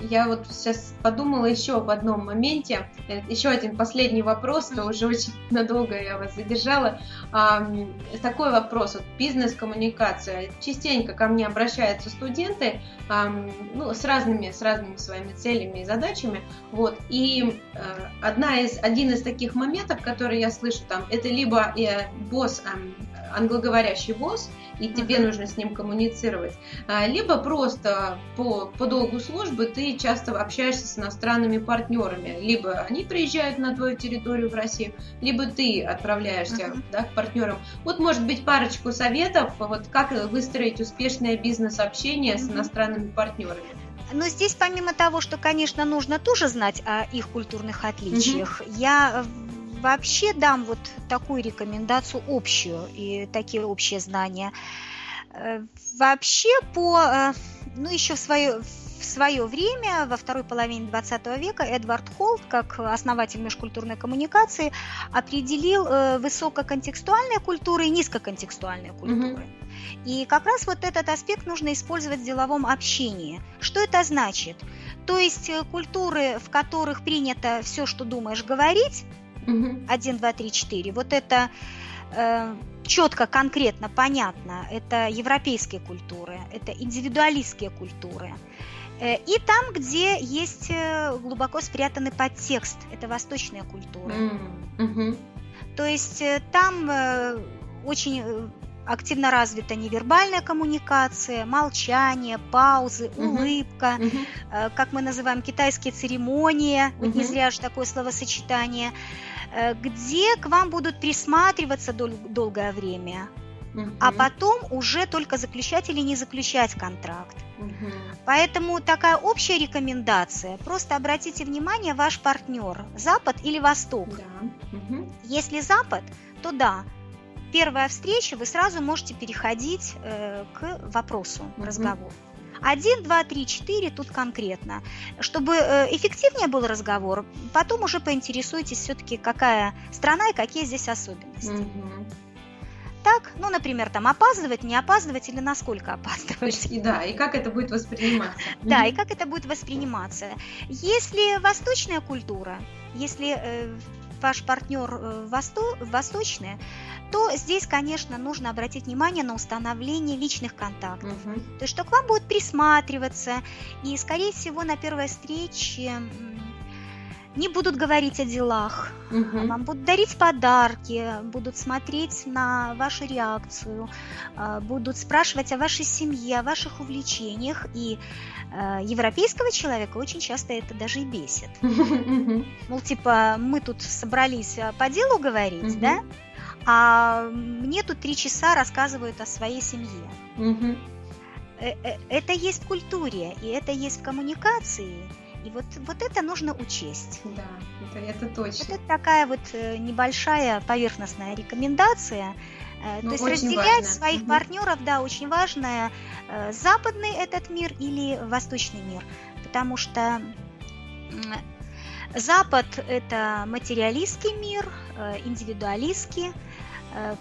я вот сейчас подумала еще об одном моменте, э, еще один последний вопрос, то уже очень надолго я вас задержала. Такой вопрос, вот бизнес-коммуникация. Частенько ко мне обращаются студенты ну, с разными, с разными своими целями и задачами, вот, и э, одна из, один из таких моментов, которые я слышу там, это либо э, босс, англоговорящий босс, и тебе нужно с ним коммуницировать. А, либо просто по, по долгу службы ты часто общаешься с иностранными партнерами. Либо они приезжают на твою территорию в Россию, либо ты отправляешься uh-huh. да, к партнерам. Вот, может быть, парочку советов, вот как выстроить успешное бизнес-общение uh-huh. с иностранными партнерами. Но здесь, помимо того, что, конечно, нужно тоже знать о их культурных отличиях, угу. я вообще дам вот такую рекомендацию общую и такие общие знания. Э, вообще по, э, ну еще в свое, в свое время, во второй половине 20 века, Эдвард Холт, как основатель межкультурной коммуникации, определил э, высококонтекстуальные культуры и низкоконтекстуальные культуры. mm И как раз вот этот аспект нужно использовать в деловом общении. Что это значит? То есть культуры, в которых принято все, что думаешь, говорить, Угу. 1, 2, 3, 4. Вот это э, четко, конкретно, понятно. Это европейские культуры, это индивидуалистские культуры. Э, и там, где есть э, глубоко спрятанный подтекст, это восточная культура. Mm-hmm. То есть э, там очень активно развита невербальная коммуникация, молчание, паузы, uh-huh. улыбка, uh-huh. как мы называем китайские церемонии, uh-huh. вот не зря же такое словосочетание. Где к вам будут присматриваться дол- долгое время, угу. а потом уже только заключать или не заключать контракт. Угу. Поэтому такая общая рекомендация, просто обратите внимание, ваш партнер, Запад или Восток. Да. Угу. Если Запад, то да, первая встреча, вы сразу можете переходить э, к вопросу, угу. разговору. 1, 2, 3, 4 тут конкретно. Чтобы э, эффективнее был разговор, потом уже поинтересуйтесь все-таки, какая страна и какие здесь особенности. Угу. Так, ну, например, там опаздывать, не опаздывать или насколько опаздывать. И, да, и как это будет восприниматься. Да, и как это будет восприниматься. Если восточная культура, если э, ваш партнер э, восто, восточный, то здесь, конечно, нужно обратить внимание на установление личных контактов. Угу. То есть, что к вам будут присматриваться, и, скорее всего, на первой встрече не будут говорить о делах, угу. вам будут дарить подарки, будут смотреть на вашу реакцию, а, будут спрашивать о вашей семье, о ваших увлечениях. И э, европейского человека очень часто это даже и бесит. Мол, типа, мы тут собрались а, по делу говорить, да? а мне тут три часа рассказывают о своей семье. Угу. Это есть в культуре, и это есть в коммуникации. И вот, вот это нужно учесть. Да, это, это точно. Вот это такая вот э, небольшая поверхностная рекомендация. Ну, То есть разделять важно. своих партнеров, да, очень важно, западный этот мир или восточный мир. Потому что Запад – это материалистский мир, индивидуалистский, Э,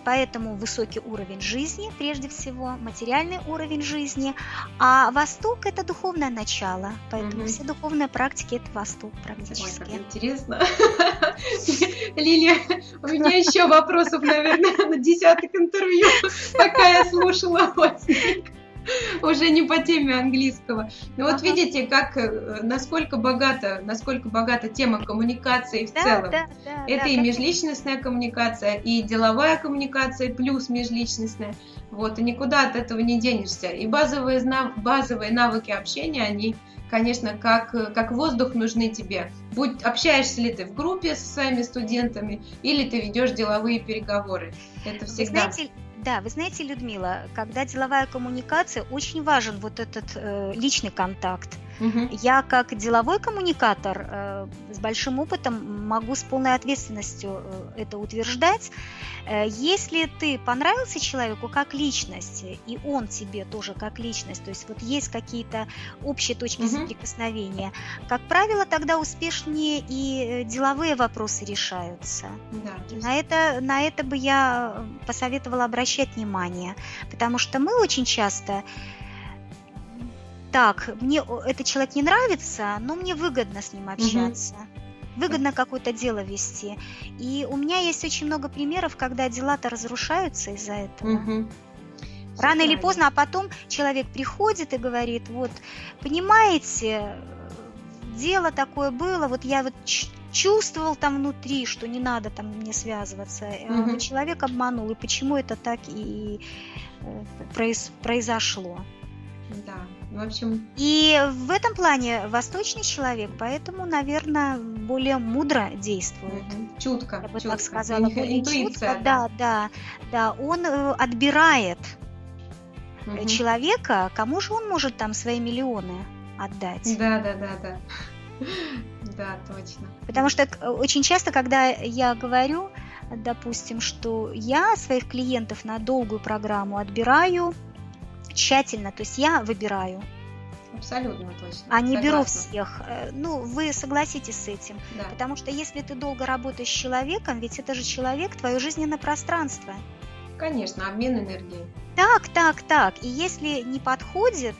поэтому высокий уровень жизни, прежде всего, материальный уровень жизни, а Восток это духовное начало, поэтому угу. все духовные практики это Восток практически. Ой, интересно. Лилия, у меня еще вопросов, наверное, на десяток интервью, пока я слушала вас. уже не по теме английского. Но вот видите, как э, насколько богата, насколько богата тема коммуникации в да, целом. Да, да, Это да, и межличностная коммуникация, и деловая коммуникация плюс межличностная. Вот, и никуда от этого не денешься. И базовые, базовые навыки общения, они конечно, как, как воздух нужны тебе. Будь, общаешься ли ты в группе со своими студентами, или ты ведешь деловые переговоры. Это всегда. Знаете, да, вы знаете, Людмила, когда деловая коммуникация, очень важен вот этот э, личный контакт. Угу. Я как деловой коммуникатор э, с большим опытом могу с полной ответственностью э, это утверждать. Э, если ты понравился человеку как личность, и он тебе тоже как личность, то есть вот есть какие-то общие точки угу. соприкосновения, как правило, тогда успешнее и деловые вопросы решаются. Да, есть... на, это, на это бы я посоветовала обращать внимание, потому что мы очень часто так, мне этот человек не нравится, но мне выгодно с ним общаться. Угу выгодно какое-то дело вести. И у меня есть очень много примеров, когда дела-то разрушаются из-за этого. Угу. Рано или поздно, а потом человек приходит и говорит, вот, понимаете, дело такое было, вот я вот чувствовал там внутри, что не надо там мне связываться. Угу. Человек обманул, и почему это так и э, произ, произошло. Да, в общем... И в этом плане восточный человек, поэтому, наверное, более мудро действует. Чутко, Я бы чутко. так сказала. Более Интуиция, чутко, да, да, да. Он э, отбирает угу. человека, кому же он может там свои миллионы отдать. Да, да, да, да. Да, точно. Потому что очень часто, когда я говорю, допустим, что я своих клиентов на долгую программу отбираю тщательно, то есть я выбираю. Абсолютно точно. А не беру всех. Э, ну, вы согласитесь с этим. Да. Потому что если ты долго работаешь с человеком, ведь это же человек, твое жизненное пространство. Конечно, обмен энергией. Так, так, так. И если не подходит,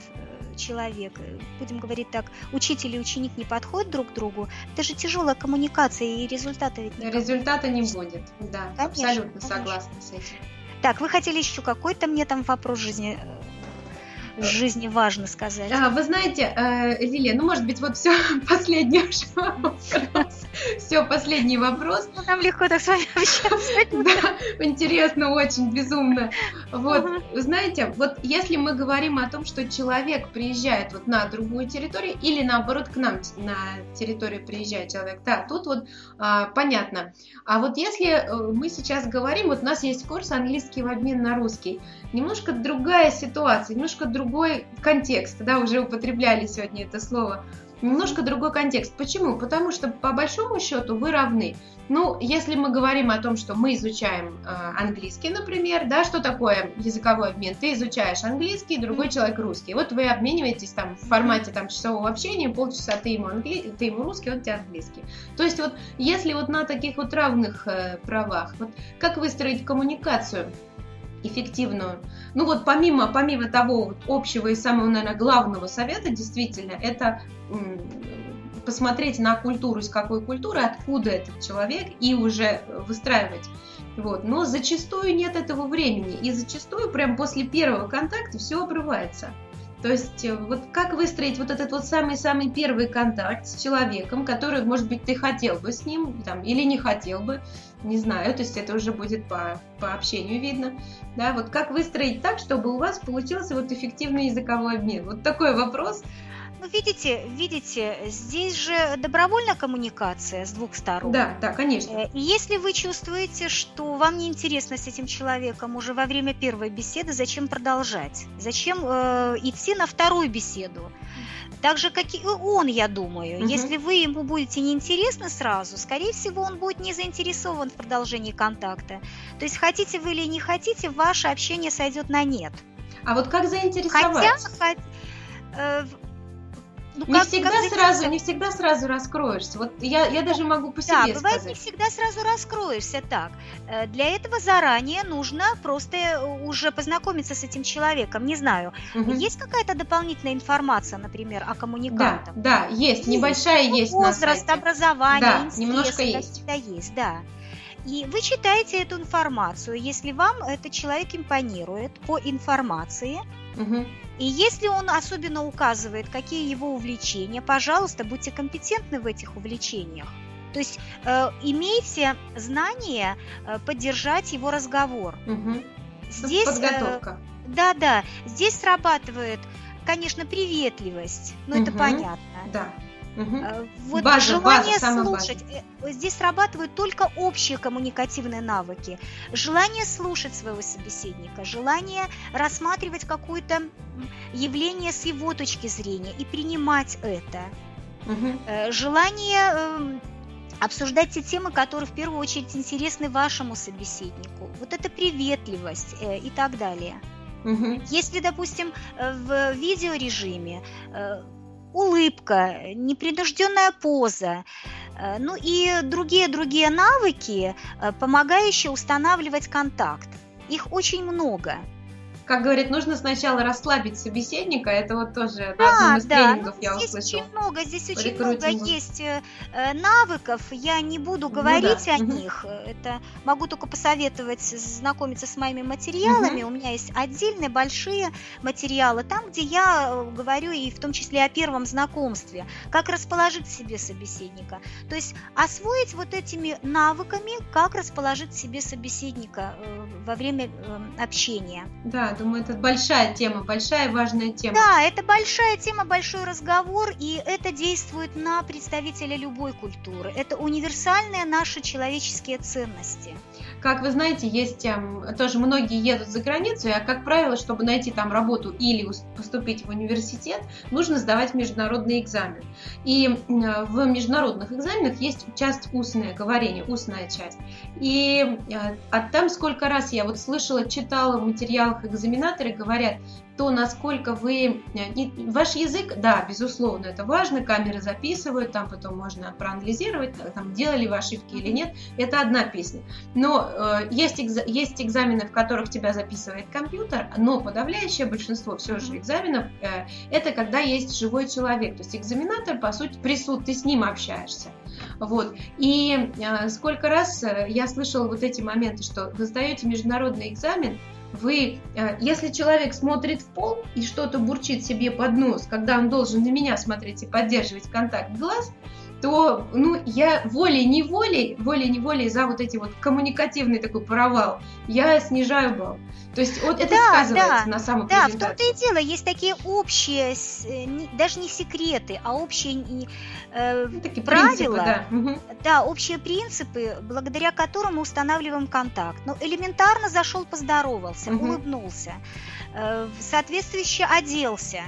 человек, э, будем говорить так, учитель и ученик не подходят друг к другу, это же тяжелая коммуникация, и результата ведь никакого. Результата не будет, да, конечно, абсолютно конечно. согласна с этим. Так, вы хотели еще какой-то мне там вопрос жизни э, жизни важно сказать. А, вы знаете, э, Лилия, ну, может быть, вот все последний вопрос. Все, последний вопрос. Ну, нам легко так с вами общаться. Да, интересно, очень, безумно. Вот, знаете, вот если мы говорим о том, что человек приезжает вот на другую территорию или наоборот к нам на территорию приезжает человек, да, тут вот а, понятно. А вот если э, мы сейчас говорим, вот у нас есть курс английский в обмен на русский, немножко другая ситуация, немножко другой контекст, да, уже употребляли сегодня это слово, немножко другой контекст. Почему? Потому что по большому счету вы равны. Ну, если мы говорим о том, что мы изучаем э, английский, например, да, что такое языковой обмен? Ты изучаешь английский, другой человек русский. Вот вы обмениваетесь там в формате там часового общения, полчаса ты ему, англи... ты ему русский, он тебе английский. То есть вот если вот на таких вот равных э, правах, вот как выстроить коммуникацию? Эффективную. Ну вот помимо, помимо того общего и самого, наверное, главного совета, действительно, это посмотреть на культуру, из какой культуры, откуда этот человек, и уже выстраивать. Вот. Но зачастую нет этого времени, и зачастую прям после первого контакта все обрывается. То есть э, вот как выстроить вот этот вот самый-самый первый контакт с человеком, который, может быть, ты хотел бы с ним там, или не хотел бы, не знаю, то есть это уже будет по, по общению видно. Да, вот как выстроить так, чтобы у вас получился вот эффективный языковой обмен? Вот такой вопрос. Ну, видите, видите, здесь же добровольная коммуникация с двух сторон. Да, да, конечно. Э, и если вы чувствуете, что вам не интересно с этим человеком уже во время первой беседы, зачем продолжать? Зачем э, идти на вторую беседу? Так же, как и он, я думаю. Угу. Если вы ему будете неинтересны сразу, скорее всего, он будет не заинтересован в продолжении контакта. То есть, хотите вы или не хотите, ваше общение сойдет на нет. А вот как заинтересовать? Хотя, э, ну, не как, всегда как сразу, не всегда сразу раскроешься. Вот я, я даже могу по себе да, бывает, сказать. не всегда сразу раскроешься так. Э, для этого заранее нужно просто э, уже познакомиться с этим человеком. Не знаю, угу. есть какая-то дополнительная информация, например, о коммуникантах? Да, да, есть, небольшая ну, есть Возраст, образование, да, интересы, немножко есть. Есть, да. И вы читаете эту информацию, если вам этот человек импонирует по информации, угу. и если он особенно указывает, какие его увлечения, пожалуйста, будьте компетентны в этих увлечениях. То есть э, имейте знание э, поддержать его разговор. Угу. Здесь подготовка. Э, да, да. Здесь срабатывает, конечно, приветливость, но угу. это понятно. Да. Угу. Вот база, желание база, слушать. База. Э, здесь срабатывают только общие коммуникативные навыки. Желание слушать своего собеседника, желание рассматривать какое-то явление с его точки зрения и принимать это. Угу. Желание эм, обсуждать те темы, которые в первую очередь интересны вашему собеседнику. Вот это приветливость и так далее. Угу. Если, допустим, в видеорежиме улыбка, непринужденная поза, э, ну и другие-другие навыки, э, помогающие устанавливать контакт. Их очень много. Как говорит, нужно сначала расслабить собеседника, это вот тоже да, одним из да, тренингов ну, я здесь услышала. Очень много, здесь очень много есть э, навыков, я не буду говорить ну, да. о них, это могу только посоветовать знакомиться с моими материалами, угу. у меня есть отдельные большие материалы, там, где я э, говорю и в том числе о первом знакомстве, как расположить себе собеседника, то есть освоить вот этими навыками, как расположить себе собеседника э, во время общения. Да, думаю, это большая тема, большая важная тема. Да, это большая тема, большой разговор, и это действует на представителя любой культуры. Это универсальные наши человеческие ценности. Как вы знаете, есть эм, тоже многие едут за границу, а как правило, чтобы найти там работу или поступить в университет, нужно сдавать международный экзамен. И в международных экзаменах есть часть устное говорение, устная часть. И э, а там сколько раз я вот слышала, читала в материалах экзаменаторы говорят, то, насколько вы... Э, ваш язык, да, безусловно, это важно, камеры записывают, там потом можно проанализировать, э, там, делали вы ошибки или нет, это одна песня. Но э, есть, экз, есть экзамены, в которых тебя записывает компьютер, но подавляющее большинство все же экзаменов э, это когда есть живой человек, то есть экзаменатор, по сути, присутствует, ты с ним общаешься. Вот. И э, сколько раз э, я слышала вот эти моменты, что вы сдаете международный экзамен, вы, э, если человек смотрит в пол и что-то бурчит себе под нос, когда он должен на меня смотреть и поддерживать контакт глаз, то ну, я волей-неволей, волей-неволей за вот эти вот коммуникативный такой провал, я снижаю балл. То есть вот это да, сказывается да, на самом Да, в том-то и дело, есть такие общие, э, даже не секреты, а общие э, ну, такие правила, принципы, да. да, общие принципы, благодаря которым мы устанавливаем контакт. Ну, элементарно зашел, поздоровался, угу. улыбнулся, э, соответствующе оделся.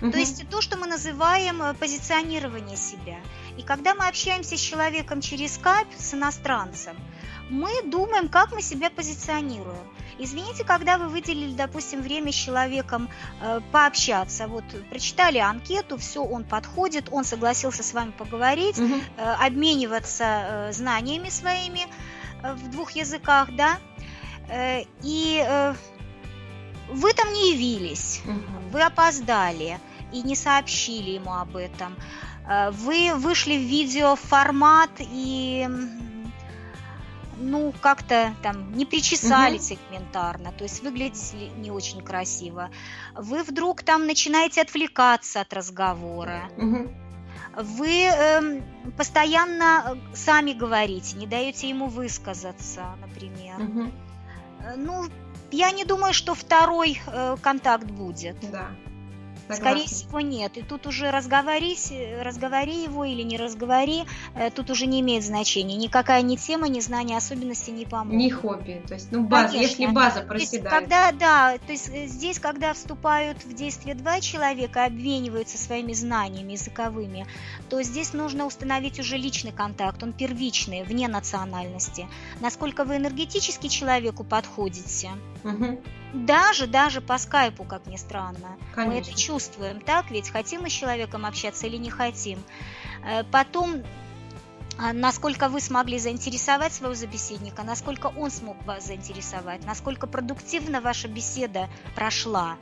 Угу. То есть то, что мы называем э, позиционирование себя. И когда мы общаемся с человеком через скайп, с иностранцем, мы думаем, как мы себя позиционируем. Извините, когда вы выделили, допустим, время с человеком э, пообщаться, вот прочитали анкету, все, он подходит, он согласился с вами поговорить, угу. э, обмениваться э, знаниями своими э, в двух языках, да, э, и э, вы там не явились, угу. вы опоздали и не сообщили ему об этом. Э, вы вышли в видеоформат и ну, как-то там не причесались угу. элементарно, то есть выглядите не очень красиво. Вы вдруг там начинаете отвлекаться от разговора. Угу. Вы э, постоянно сами говорите, не даете ему высказаться, например. Угу. Ну, я не думаю, что второй э, контакт будет. Да. Согласна. Скорее всего, нет. И тут уже разговорись, разговори его или не разговори, э, тут уже не имеет значения. Никакая ни тема, ни знание особенностей не поможет. Ни хобби. То есть, ну, база, если база проседает. То есть, когда, да, то есть э, здесь, когда вступают в действие два человека, обмениваются своими знаниями языковыми, то здесь нужно установить уже личный контакт, он первичный, вне национальности. Насколько вы энергетически человеку подходите. Угу. Даже, даже по скайпу, как ни странно. Конечно. Мы это чувствуем, так ведь? Хотим мы с человеком общаться или не хотим. Э, потом а, насколько вы смогли заинтересовать своего собеседника, насколько он смог вас заинтересовать, насколько продуктивно ваша беседа прошла.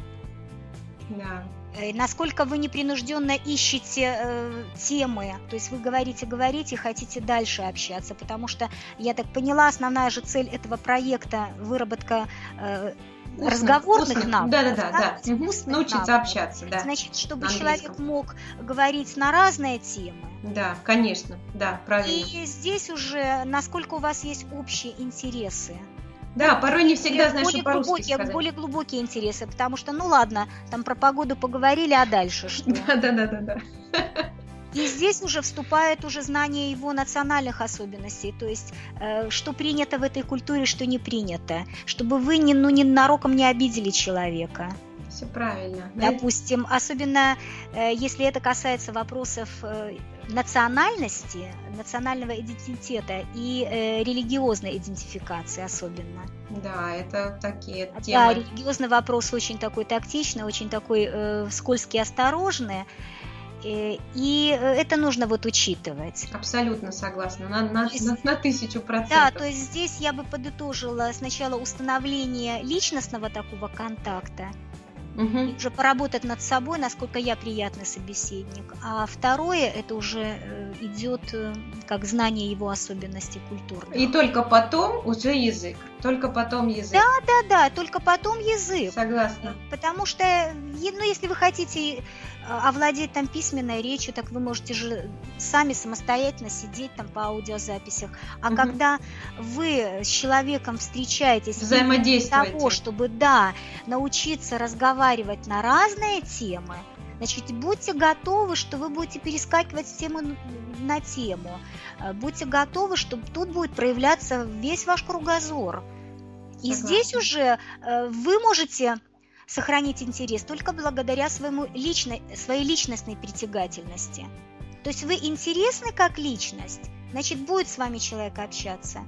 Да. Э, насколько вы непринужденно ищете э, темы, то есть вы говорите, говорите, хотите дальше общаться, потому что, я так поняла, основная же цель этого проекта – выработка э, Устно, разговорных устных. навыков. Да, да, да, да. Угу. Научиться навыков. общаться, да. Значит, чтобы человек мог говорить на разные темы. Да, конечно, да, правильно. И здесь уже, насколько у вас есть общие интересы. Да, порой не всегда знаешь, более что глубокие, сказать. более глубокие интересы, потому что, ну ладно, там про погоду поговорили, а дальше что? Да, да, да, да, да. И здесь уже вступает уже знание его национальных особенностей, то есть э, что принято в этой культуре, что не принято, чтобы вы не, ну, не нароком не обидели человека. Все правильно. Допустим, особенно э, если это касается вопросов э, национальности, национального идентитета и э, религиозной идентификации особенно. Да, это такие темы. Да, религиозный вопрос очень такой тактичный, очень такой э, скользкий, осторожный. Э, и это нужно вот учитывать. Абсолютно согласна, на, на, есть, на, на тысячу процентов. Да, то есть здесь я бы подытожила сначала установление личностного такого контакта, угу. уже поработать над собой, насколько я приятный собеседник. А второе, это уже э, идет э, как знание его особенностей культуры. И только потом уже язык. Только потом язык. Да, да, да, только потом язык. Согласна. Потому что, ну, если вы хотите овладеть там письменной речью, так вы можете же сами самостоятельно сидеть там по аудиозаписях. А угу. когда вы с человеком встречаетесь для того, чтобы, да, научиться разговаривать на разные темы, Значит, будьте готовы, что вы будете перескакивать с темы на тему. А, будьте готовы, что тут будет проявляться весь ваш кругозор. И Согласна. здесь уже э, вы можете сохранить интерес только благодаря своему личной, своей личностной притягательности. То есть вы интересны как личность, значит, будет с вами человек общаться.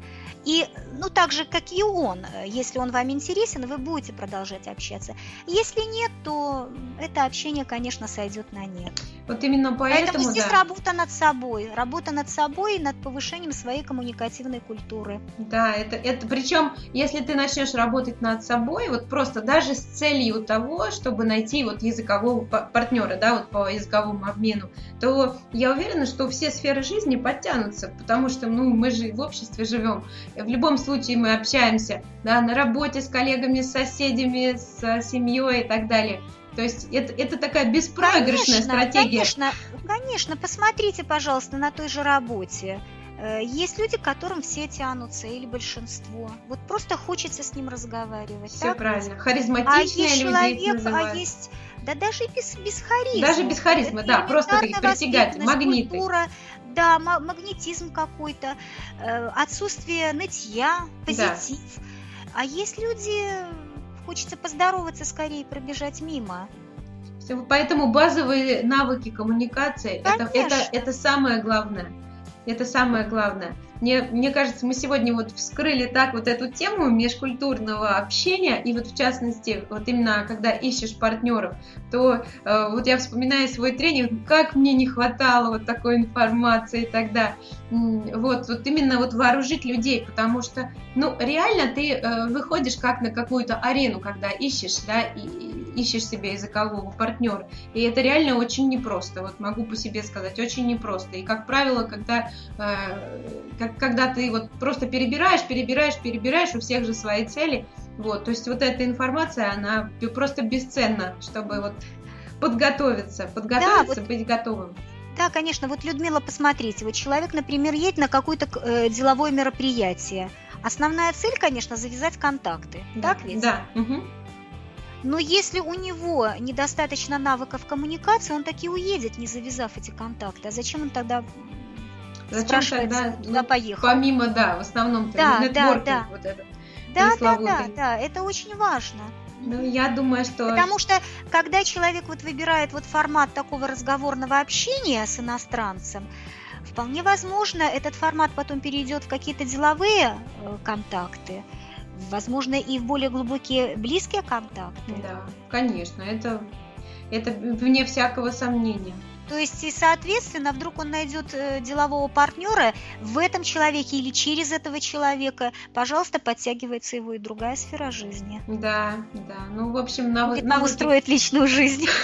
И, ну, так же, как и он, если он вам интересен, вы будете продолжать общаться. Если нет, то это общение, конечно, сойдет на нет. Вот именно поэтому, Поэтому здесь да. работа над собой, работа над собой и над повышением своей коммуникативной культуры. Да, это, это причем, если ты начнешь работать над собой, вот просто даже с целью того, чтобы найти вот языкового партнера, да, вот по языковому обмену, то я уверена, что все сферы жизни подтянутся, потому что, ну, мы же в обществе живем, в любом случае мы общаемся, да, на работе с коллегами, с соседями, с семьей и так далее. То есть это, это такая беспроигрышная конечно, стратегия. Конечно, конечно, посмотрите, пожалуйста, на той же работе. Э, есть люди, к которым все тянутся, или большинство. Вот просто хочется с ним разговаривать. Все так? правильно. Харизматичные а есть человек, а есть да даже без, без харизмы. Даже без харизмы, да, просто притягатель, магниты. Культура, да, магнетизм какой-то, э, отсутствие нытья, позитив. Да. А есть люди, хочется поздороваться скорее, пробежать мимо. Поэтому базовые навыки коммуникации это, это, это самое главное. Это самое главное. Мне, мне кажется, мы сегодня вот вскрыли так вот эту тему межкультурного общения, и вот в частности, вот именно когда ищешь партнеров, то э, вот я вспоминаю свой тренинг, как мне не хватало вот такой информации тогда. Вот, вот именно вот вооружить людей, потому что, ну, реально ты э, выходишь как на какую-то арену, когда ищешь, да, и, ищешь себе языкового партнера. И это реально очень непросто. Вот могу по себе сказать, очень непросто. И как правило, когда, э, как, когда ты вот просто перебираешь, перебираешь, перебираешь, у всех же свои цели. Вот, то есть вот эта информация, она просто бесценна, чтобы вот подготовиться, подготовиться, да, вот... быть готовым. Да, конечно. Вот, Людмила, посмотрите, вот человек, например, едет на какое-то э, деловое мероприятие. Основная цель, конечно, завязать контакты. Да, так ведь? Да. Угу. Но если у него недостаточно навыков коммуникации, он таки уедет, не завязав эти контакты. А зачем он тогда Зачем тогда туда ну, поехал? Помимо, да, в основном да, да, да. вот этот. Да, да, да, да, это очень важно. Ну, я думаю, что... Потому что, когда человек вот выбирает вот формат такого разговорного общения с иностранцем, вполне возможно, этот формат потом перейдет в какие-то деловые э, контакты, возможно, и в более глубокие, близкие контакты. Да, конечно, это, это вне всякого сомнения. То есть, и, соответственно, вдруг он найдет э, делового партнера в этом человеке или через этого человека, пожалуйста, подтягивается его и другая сфера жизни. Да, да. Ну, в общем, навыки... Нам устроить личную жизнь.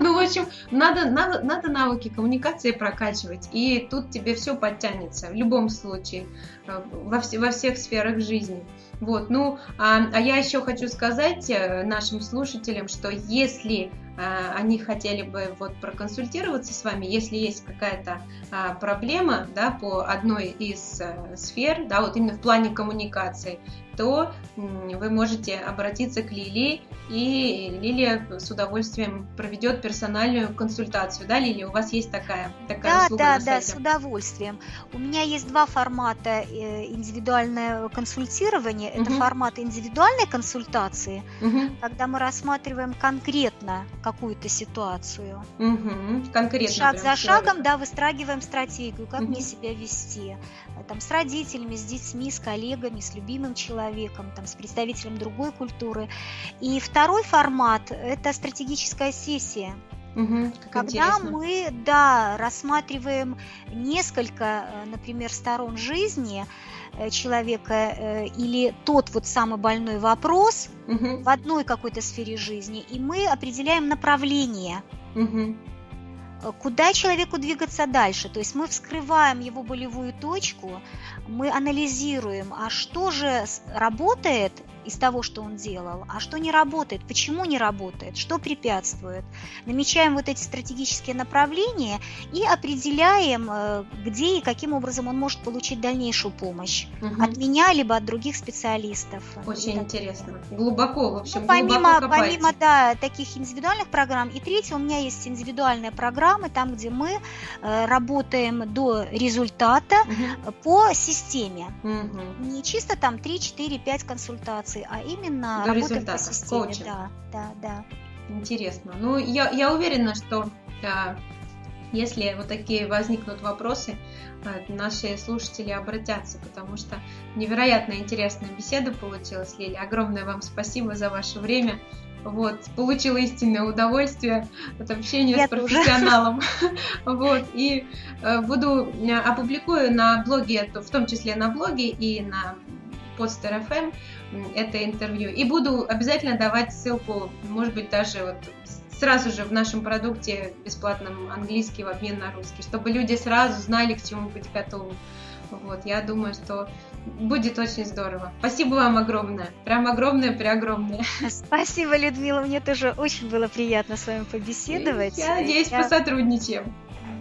Ну, в общем, надо, надо, надо навыки коммуникации прокачивать, и тут тебе все подтянется в любом случае, э, во, все, во всех сферах жизни. Вот, ну, а, а я еще хочу сказать э, нашим слушателям, что если а, они хотели бы вот проконсультироваться с вами, если есть какая-то а, проблема, да, по одной из а, сфер, да, вот именно в плане коммуникации, то вы можете обратиться к Лилии, и Лилия с удовольствием проведет персональную консультацию. Да, Лилия, у вас есть такая, такая да, услуга Да, да, с удовольствием. У меня есть два формата э, индивидуальное консультирование. Это угу. формат индивидуальной консультации, угу. когда мы рассматриваем конкретно какую-то ситуацию. Угу. Конкретно. Шаг за шагом, да, выстрагиваем стратегию, как угу. мне себя вести. Там, с родителями, с детьми, с коллегами, с любимым человеком там, с представителем другой культуры. И второй формат – это стратегическая сессия. Угу, когда интересно. мы, да, рассматриваем несколько, э, например, сторон жизни э, человека э, или тот вот самый больной вопрос угу. в одной какой-то сфере жизни, и мы определяем направление. Угу куда человеку двигаться дальше. То есть мы вскрываем его болевую точку, мы анализируем, а что же работает из того, что он делал, а что не работает, почему не работает, что препятствует. Намечаем вот эти стратегические направления и определяем, э, где и каким образом он может получить дальнейшую помощь угу. от меня либо от других специалистов. Очень интересно. Глубоко, в общем, ну, помимо, помимо да, таких индивидуальных программ. И третье, у меня есть индивидуальные программы, там, где мы э, работаем до результата угу. по системе. Угу. Не чисто там 3, 4, 5 консультаций консультации, а именно До работаем по системе. Коучинг. Да, да, да. Интересно. Ну, я, я уверена, что да, если вот такие возникнут вопросы, э, наши слушатели обратятся, потому что невероятно интересная беседа получилась, Лили. Огромное вам спасибо за ваше время. Вот, получила истинное удовольствие от общения Я с профессионалом. Вот, и э, буду э, опубликую на блоге, в том числе на блоге и на Постер FM это интервью. И буду обязательно давать ссылку, может быть, даже вот сразу же в нашем продукте бесплатном английский в обмен на русский, чтобы люди сразу знали, к чему быть готовы. Вот, я думаю, что будет очень здорово. Спасибо вам огромное. Прям огромное, преогромное. Спасибо, Людмила. Мне тоже очень было приятно с вами побеседовать. Я надеюсь, я... посотрудничаем.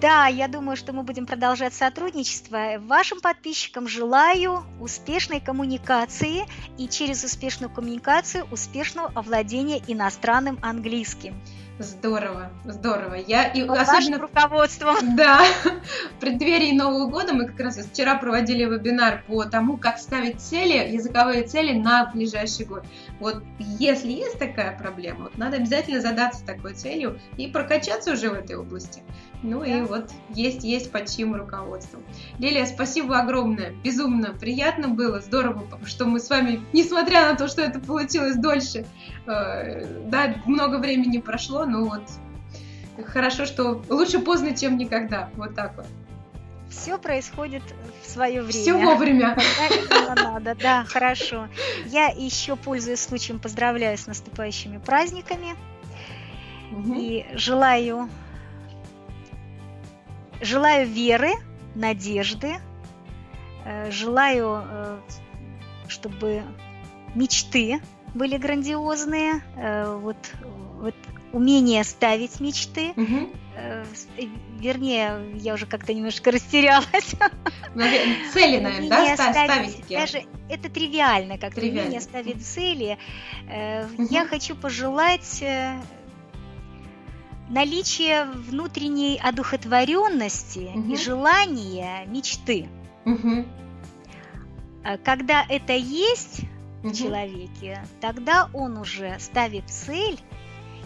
Да, я думаю, что мы будем продолжать сотрудничество. Вашим подписчикам желаю успешной коммуникации и через успешную коммуникацию успешного овладения иностранным английским. Здорово, здорово. Я и Под особенно руководством. Да. В преддверии Нового года мы как раз вчера проводили вебинар по тому, как ставить цели, языковые цели на ближайший год. Вот если есть такая проблема, вот надо обязательно задаться такой целью и прокачаться уже в этой области. Ну да. и вот есть, есть под чьим руководством. Лилия, спасибо огромное. Безумно приятно было, здорово, что мы с вами, несмотря на то, что это получилось дольше, э, да, много времени прошло, но вот хорошо, что лучше поздно, чем никогда. Вот так вот. Все происходит в свое время. Все вовремя. Надо, да, хорошо. Я еще, пользуясь случаем, поздравляю с наступающими праздниками. Угу. И желаю Желаю веры, надежды, э, желаю, э, чтобы мечты были грандиозные, э, вот, вот умение ставить мечты. Угу. Вернее, я уже как-то немножко растерялась. Цели, наверное, да, ставить, ставить Даже это тривиально, как тривиально. умение ставить цели. Угу. Я хочу пожелать наличие внутренней одухотворенности угу. и желания мечты. Угу. Когда это есть угу. в человеке, тогда он уже ставит цель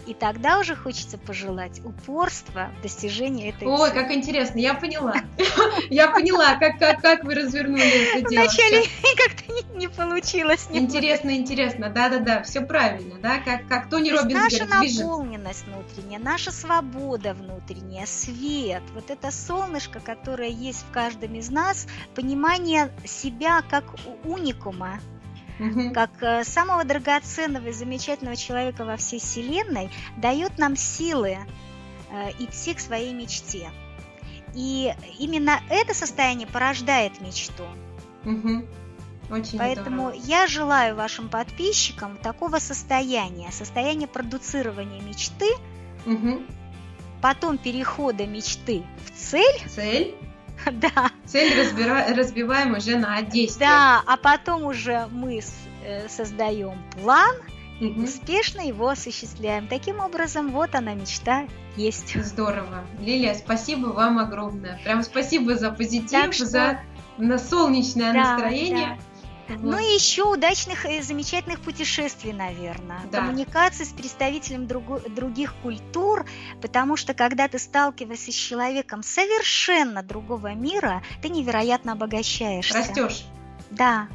и тогда уже хочется пожелать упорства в достижении этой Ой, как интересно, я поняла. Я поняла, как, как, как вы развернули это дело. Вначале как-то не, не получилось. Интересно, интересно, да-да-да, все правильно, да, как, как Тони Робинс Наша наполненность внутренняя, наша свобода внутренняя, свет, вот это солнышко, которое есть в каждом из нас, понимание себя как уникума, угу. как э, самого драгоценного и замечательного человека во всей Вселенной, дает нам силы э, идти к своей мечте. И именно это состояние порождает мечту. Угу. Очень Поэтому здорово. я желаю вашим подписчикам такого состояния, состояния продуцирования мечты, угу. потом перехода мечты в цель. Цель. Да. Цель разбира... разбиваем уже на действие. Да, а потом уже мы э, создаем план и угу. успешно его осуществляем. Таким образом, вот она мечта есть. Здорово. Лилия, спасибо вам огромное. Прям спасибо за позитив, что... за на солнечное да, настроение. Да. Ну и еще удачных и замечательных путешествий, наверное. Да. Коммуникации с представителем друг, других культур, потому что когда ты сталкиваешься с человеком совершенно другого мира, ты невероятно обогащаешься. Растешь. Да.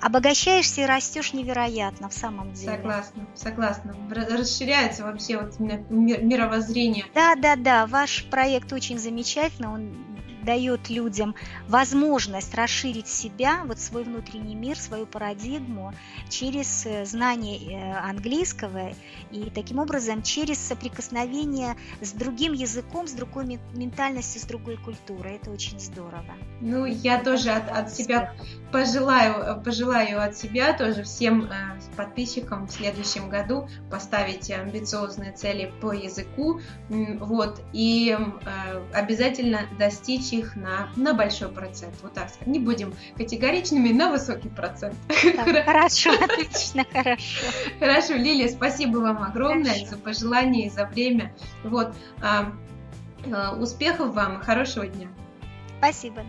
обогащаешься и растешь невероятно в самом деле. Согласна, согласна. Расширяется вообще вот мировоззрение. Да, да, да. Ваш проект очень замечательный. Он дает людям возможность расширить себя, вот свой внутренний мир, свою парадигму через э, знание э, английского и таким образом через соприкосновение с другим языком, с другой ментальностью, с другой культурой. Это очень здорово. Ну, я тоже от, от себя пожелаю, пожелаю от себя тоже всем э, подписчикам в следующем году поставить амбициозные цели по языку, вот, и обязательно достичь их на, на большой процент. Вот так сказать. Не будем категоричными, на высокий процент. Так, хорошо, отлично, хорошо. Хорошо, Лилия, спасибо вам огромное хорошо. за пожелания и за время. Вот, а, а, успехов вам и хорошего дня. Спасибо.